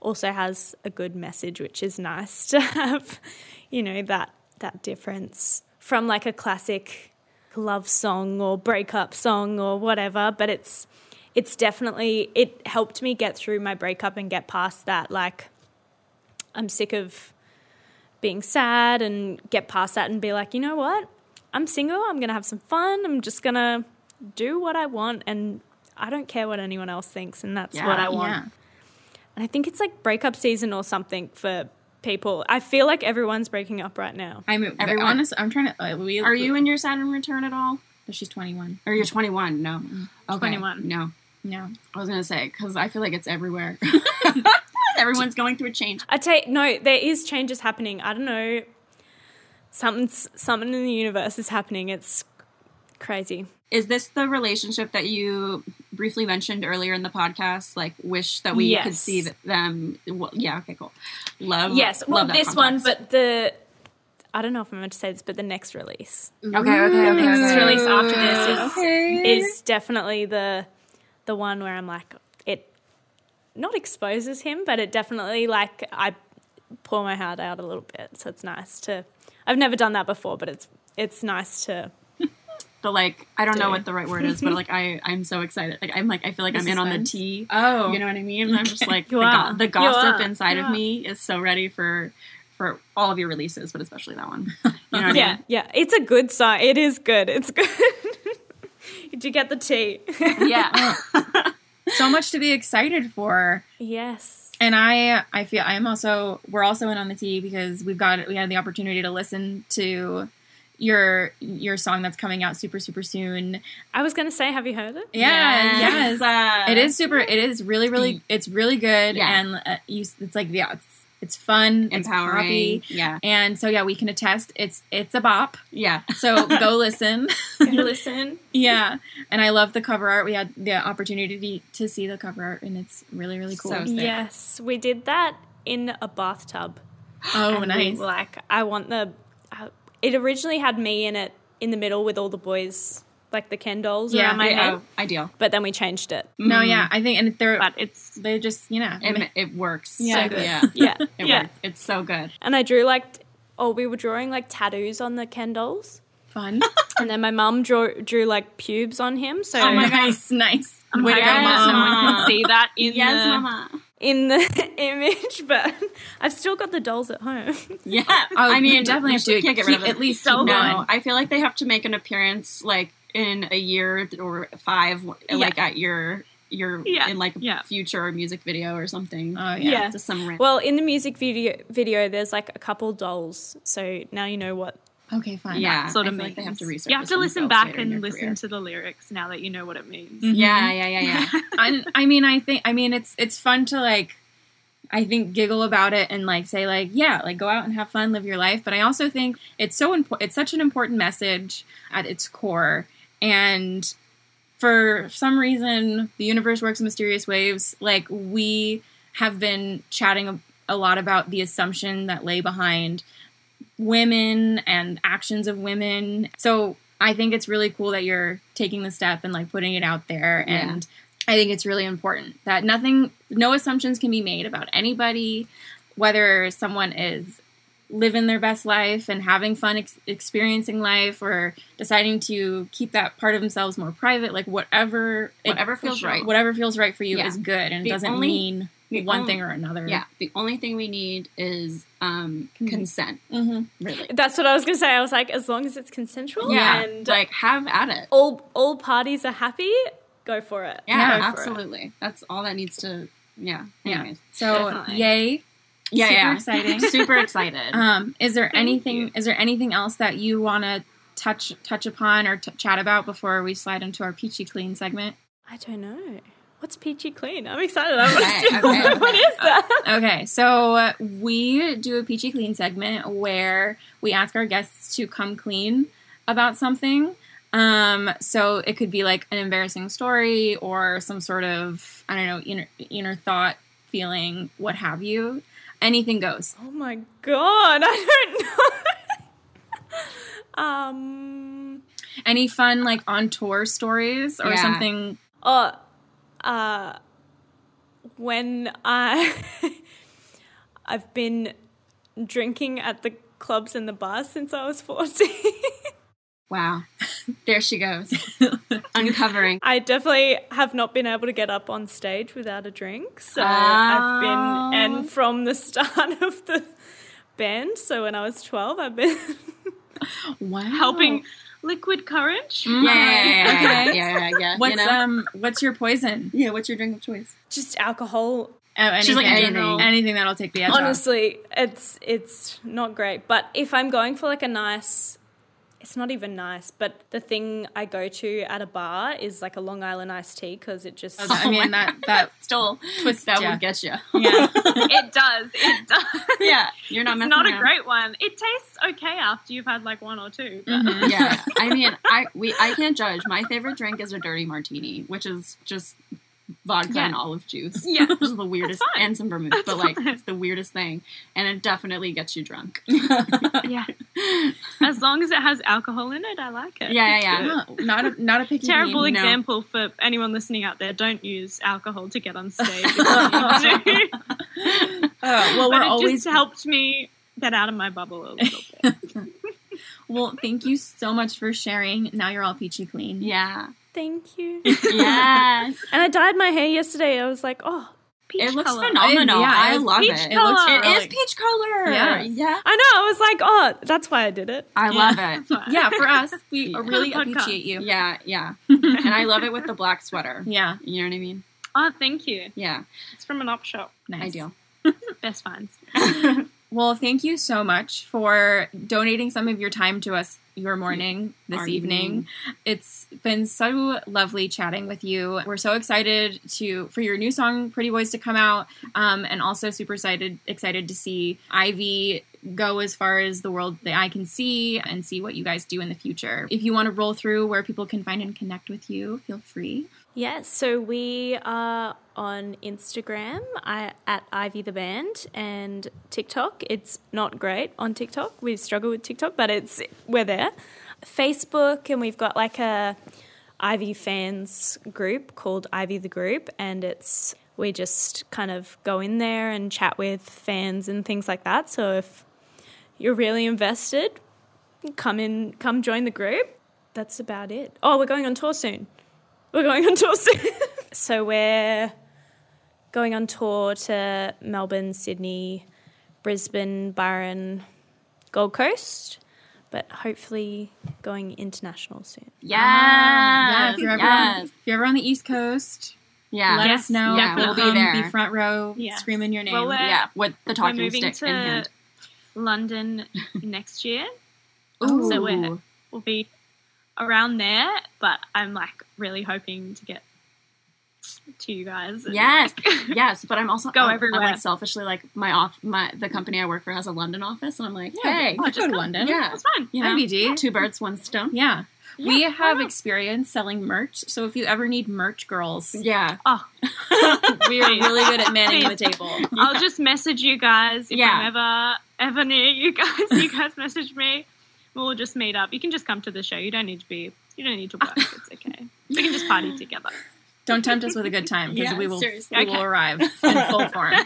also has a good message, which is nice to have. You know that that difference from like a classic love song or breakup song or whatever, but it's it's definitely it helped me get through my breakup and get past that. Like I'm sick of being sad and get past that and be like, you know what? I'm single. I'm going to have some fun. I'm just going to do what I want and I don't care what anyone else thinks and that's Yeah, what I want. Yeah. And I think it's like breakup season or something for people. I feel like everyone's breaking up right now. I'm Everyone- honest. I'm trying to. Uh, we, Are you in your Saturn return at all? She's 21. Or you're 21? No. Okay. 21. No. No. I was gonna say because I feel like it's everywhere. Everyone's going through a change. I take no, there is changes happening. I don't know. Something's something in the universe is happening. It's crazy. Is this the relationship that you briefly mentioned earlier in the podcast? Like, wish that we could see them. Well, yeah. Okay. Cool. Love. Yes, well, love that this one, but the I don't know if I'm meant to say this, but the next release okay. Okay. Okay. next okay. release after this is Okay. is definitely the the one where I'm like it not exposes him, but it definitely like I pour my heart out a little bit. So it's nice to. I've never done that before, but it's it's nice to. but like I don't know what the right word is, but like I I'm so excited. Like I'm like I feel like I'm in on the tea. Oh. You know what I mean? I'm just like You the, are. go- the gossip are. inside You of me is so ready for for all of your releases, but especially that one. You know what I Yeah, mean? yeah, it's a good song. It is good. It's good. Did you get the tea? Yeah. so much to be excited for. yes. And I, I feel I'm also we're also in on the tea because we've got we had the opportunity to listen to your your song that's coming out super super soon. I was going to say, have you heard it? Yeah, yes, Uh, it is super. It is really really it's really good Yeah. and uh, you, it's like yeah it's it's fun, it's empowering. poppy. Yeah. and so yeah we can attest it's it's a bop. Yeah. So go listen. Listen. Yeah, and I love the cover art. We had the opportunity to see the cover art, and it's really really cool. So sick. Yes, we did that in a bathtub. Oh, And we nice. were Like I want the. Uh, it originally had me in it in the middle with all the boys, like the Ken dolls Yeah, around my Yeah, head. oh, ideal. But then we changed it. No, yeah, I think, and they're But it's they just you know It, it works. Yeah. So good. Yeah. yeah, It yeah. works. It's so good. And I drew like, oh, we were drawing like tattoos on the Ken dolls, fun. and then my mum drew drew like pubes on him. So oh my nice, nice. I'm Way to go, hoping mom. someone can see that in Yes, the mama. in the image, but I've still got the dolls at home. Yeah, Oh, I mean, definitely you have to get rid keep- of it. at least no. one. I feel like they have to make an appearance like in a year or five, like at your your Yeah, in like a yeah. future music video or something. Oh Yeah. just some random. Well, in the music video, video, there's like a couple dolls, so now you know what. Okay, fine. yeah, Sort I of feel like they have to means. research. You have to listen back and listen career. to the lyrics now that you know what it means. Yeah, yeah, mm-hmm. yeah, yeah. I, I mean, I think, I mean, it's it's fun to like, I think giggle about it and like say like, yeah, like go out and have fun, live your life. But I also think it's so important. It's such an important message at its core, and for some reason, the universe works in mysterious ways. Like we have been chatting a, a lot about the assumption that lay behind women and actions of women. So I think it's really cool that you're taking the step and like putting it out there. Yeah. And I think it's really important that nothing, no assumptions can be made about anybody, whether someone is living their best life and having fun ex- experiencing life or deciding to keep that part of themselves more private like whatever it- Whatever feels right. whatever feels right for you Yeah. is good and it The doesn't only- mean the one only- thing or another Yeah, the only thing we need is um, consent. hmm Really. That's what I was gonna say. I was like, as long as it's consensual Yeah, and like have at it. all all parties are happy, go for it. Yeah, Go for it. absolutely. That's all that needs to. Yeah. Yeah. So Definitely. yay Yeah, Super yeah. exciting. Super excited. Um, is there Thank anything? you. Is there anything else that you want to touch touch upon or t- chat about before we slide into our peachy clean segment? I don't know. What's peachy clean? I'm excited. I Okay, What is that? Okay, so uh, we do a peachy clean segment where we ask our guests to come clean about something. Um, so it could be like an embarrassing story or some sort of I don't know inner inner thought, feeling, what have you. Anything goes. Oh my god, I don't know. um. Any fun like on tour stories or Yeah. something? Oh, uh, when I I've been drinking at the clubs and the bars since I was fourteen. wow. There she goes. Uncovering. I definitely have not been able to get up on stage without a drink. So Oh. I've been, and from the start of the band, so when I was 12, I've been. Wow, Helping liquid courage. Yeah, yeah, yeah, yeah, yeah, Okay. yeah, yeah, yeah. What's you know? um what's your poison? yeah, what's your drink of choice? just alcohol. Oh, anything, She's like anything. anything that'll take the edge off. Honestly, it's it's not great. But if I'm going for like a nice, it's not even nice. But the thing I go to at a bar is like a Long Island iced tea because it just. I mean that that Still, Twist that ya. would get you. yeah. it does. It does. yeah, you're not It's messing not a around. great one. It tastes okay after you've had like one or two. but- Mhm. yeah, I mean, I we I can't judge. My favorite drink is a dirty martini, which is just vodka Yeah. and olive juice. Yeah. which is the weirdest, That's fine. and some vermouth, but like it's the weirdest thing, and it definitely gets you drunk. Yeah. As long as it has alcohol in it, I like it. Yeah, yeah, yeah. No, not a not a picky Terrible bean. No. example for anyone listening out there. Don't use alcohol to get on stage. if you need to. Oh, well, we're it always just helped me get out of my bubble a little bit. well. Thank you so much for sharing. Now you're all peachy clean. Yeah. Thank you. Yes. and I dyed my hair yesterday. I was like, oh, Peach it looks colour. phenomenal. Yeah, I love peach it. It looks color. It really- is peach color. Yeah. Yeah. I know. I was like, oh, that's why I did it. I love it. Yeah, for us, we Yeah. really For the podcast. appreciate you. Yeah, yeah. and I love it with the black sweater. Yeah, You know what I mean? Oh, thank you. Yeah. It's from an op shop. nice. Ideal. Best finds. Well, thank you so much for donating some of your time to us your morning this Our evening. evening. It's been so lovely chatting with you. We're so excited to for your new song "Pretty Boys" to come out, um, and also super excited excited to see Ivey go as far as the world that I can see and see what you guys do in the future. If you want to roll through where people can find and connect with you, feel free. Yeah, so we are on Instagram I, at Ivey the Band and TikTok. It's not great on TikTok. We struggle with TikTok, but it's we're there. Facebook, and we've got like a Ivey fans group called Ivey the Group, and it's we just kind of go in there and chat with fans and things like that. So if you're really invested, come in, come join the group. That's about it. Oh, we're going on tour soon. We're going on tour soon. so we're going on tour to Melbourne, Sydney, Brisbane, Byron, Gold Coast, but hopefully going international soon. Yeah. Ah, yeah. If you're ever, Yes. if you're ever on the East Coast, Yeah. let Yes, us know. yeah, we'll we'll be come there. Be front row, Yeah. screaming your name. Well, yeah. With the talking We're talking moving stick to in hand. London next year. Ooh. So we're, we'll be around there, but I'm like really hoping to get to you guys. Yes, like, yes, but I'm also Go I'm, I'm, like selfishly like my off my the company I work for has a London office, and I'm like, Yeah, hey, oh, just go to London. yeah, It's fine. you know, two birds, one stone. Yeah. we Yeah, have experience selling merch, so if you ever need merch, girls, Yeah, Oh, we are really good at manning the table. I'll just message you guys if Yeah. I'm ever ever near you guys. You guys message me. We'll just meet up. You can just come to the show. You don't need to be. You don't need to work. It's okay. We can just party together. Don't tempt us with a good time because Yeah, we will seriously. we will Okay. arrive in full form.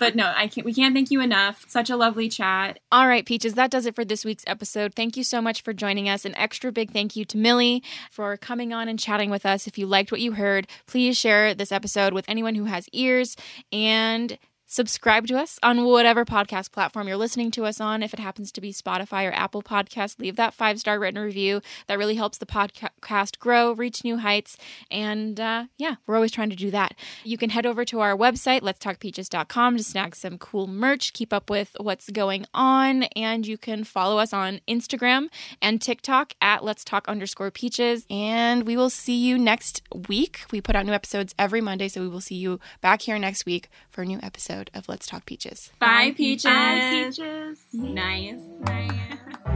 but no, I can't. We can't thank you enough. Such a lovely chat. All right, Peaches, that does it for this week's episode. Thank you so much for joining us. An extra big thank you to Millie for coming on and chatting with us. If you liked what you heard, please share this episode with anyone who has ears and subscribe to us on whatever podcast platform you're listening to us on. If it happens to be Spotify or Apple Podcast, leave that five star written review. That really helps the podcast grow, reach new heights. And uh, yeah, we're always trying to do that. You can head over to our website, letstalkpeaches.com, to snag some cool merch, keep up with what's going on, and you can follow us on Instagram and TikTok at let's talk underscore peaches. And we will see you next week. We put out new episodes every Monday, so we will see you back here next week for a new episode of Let's Talk Peaches. bye, peaches. Bye, peaches. Nice. nice.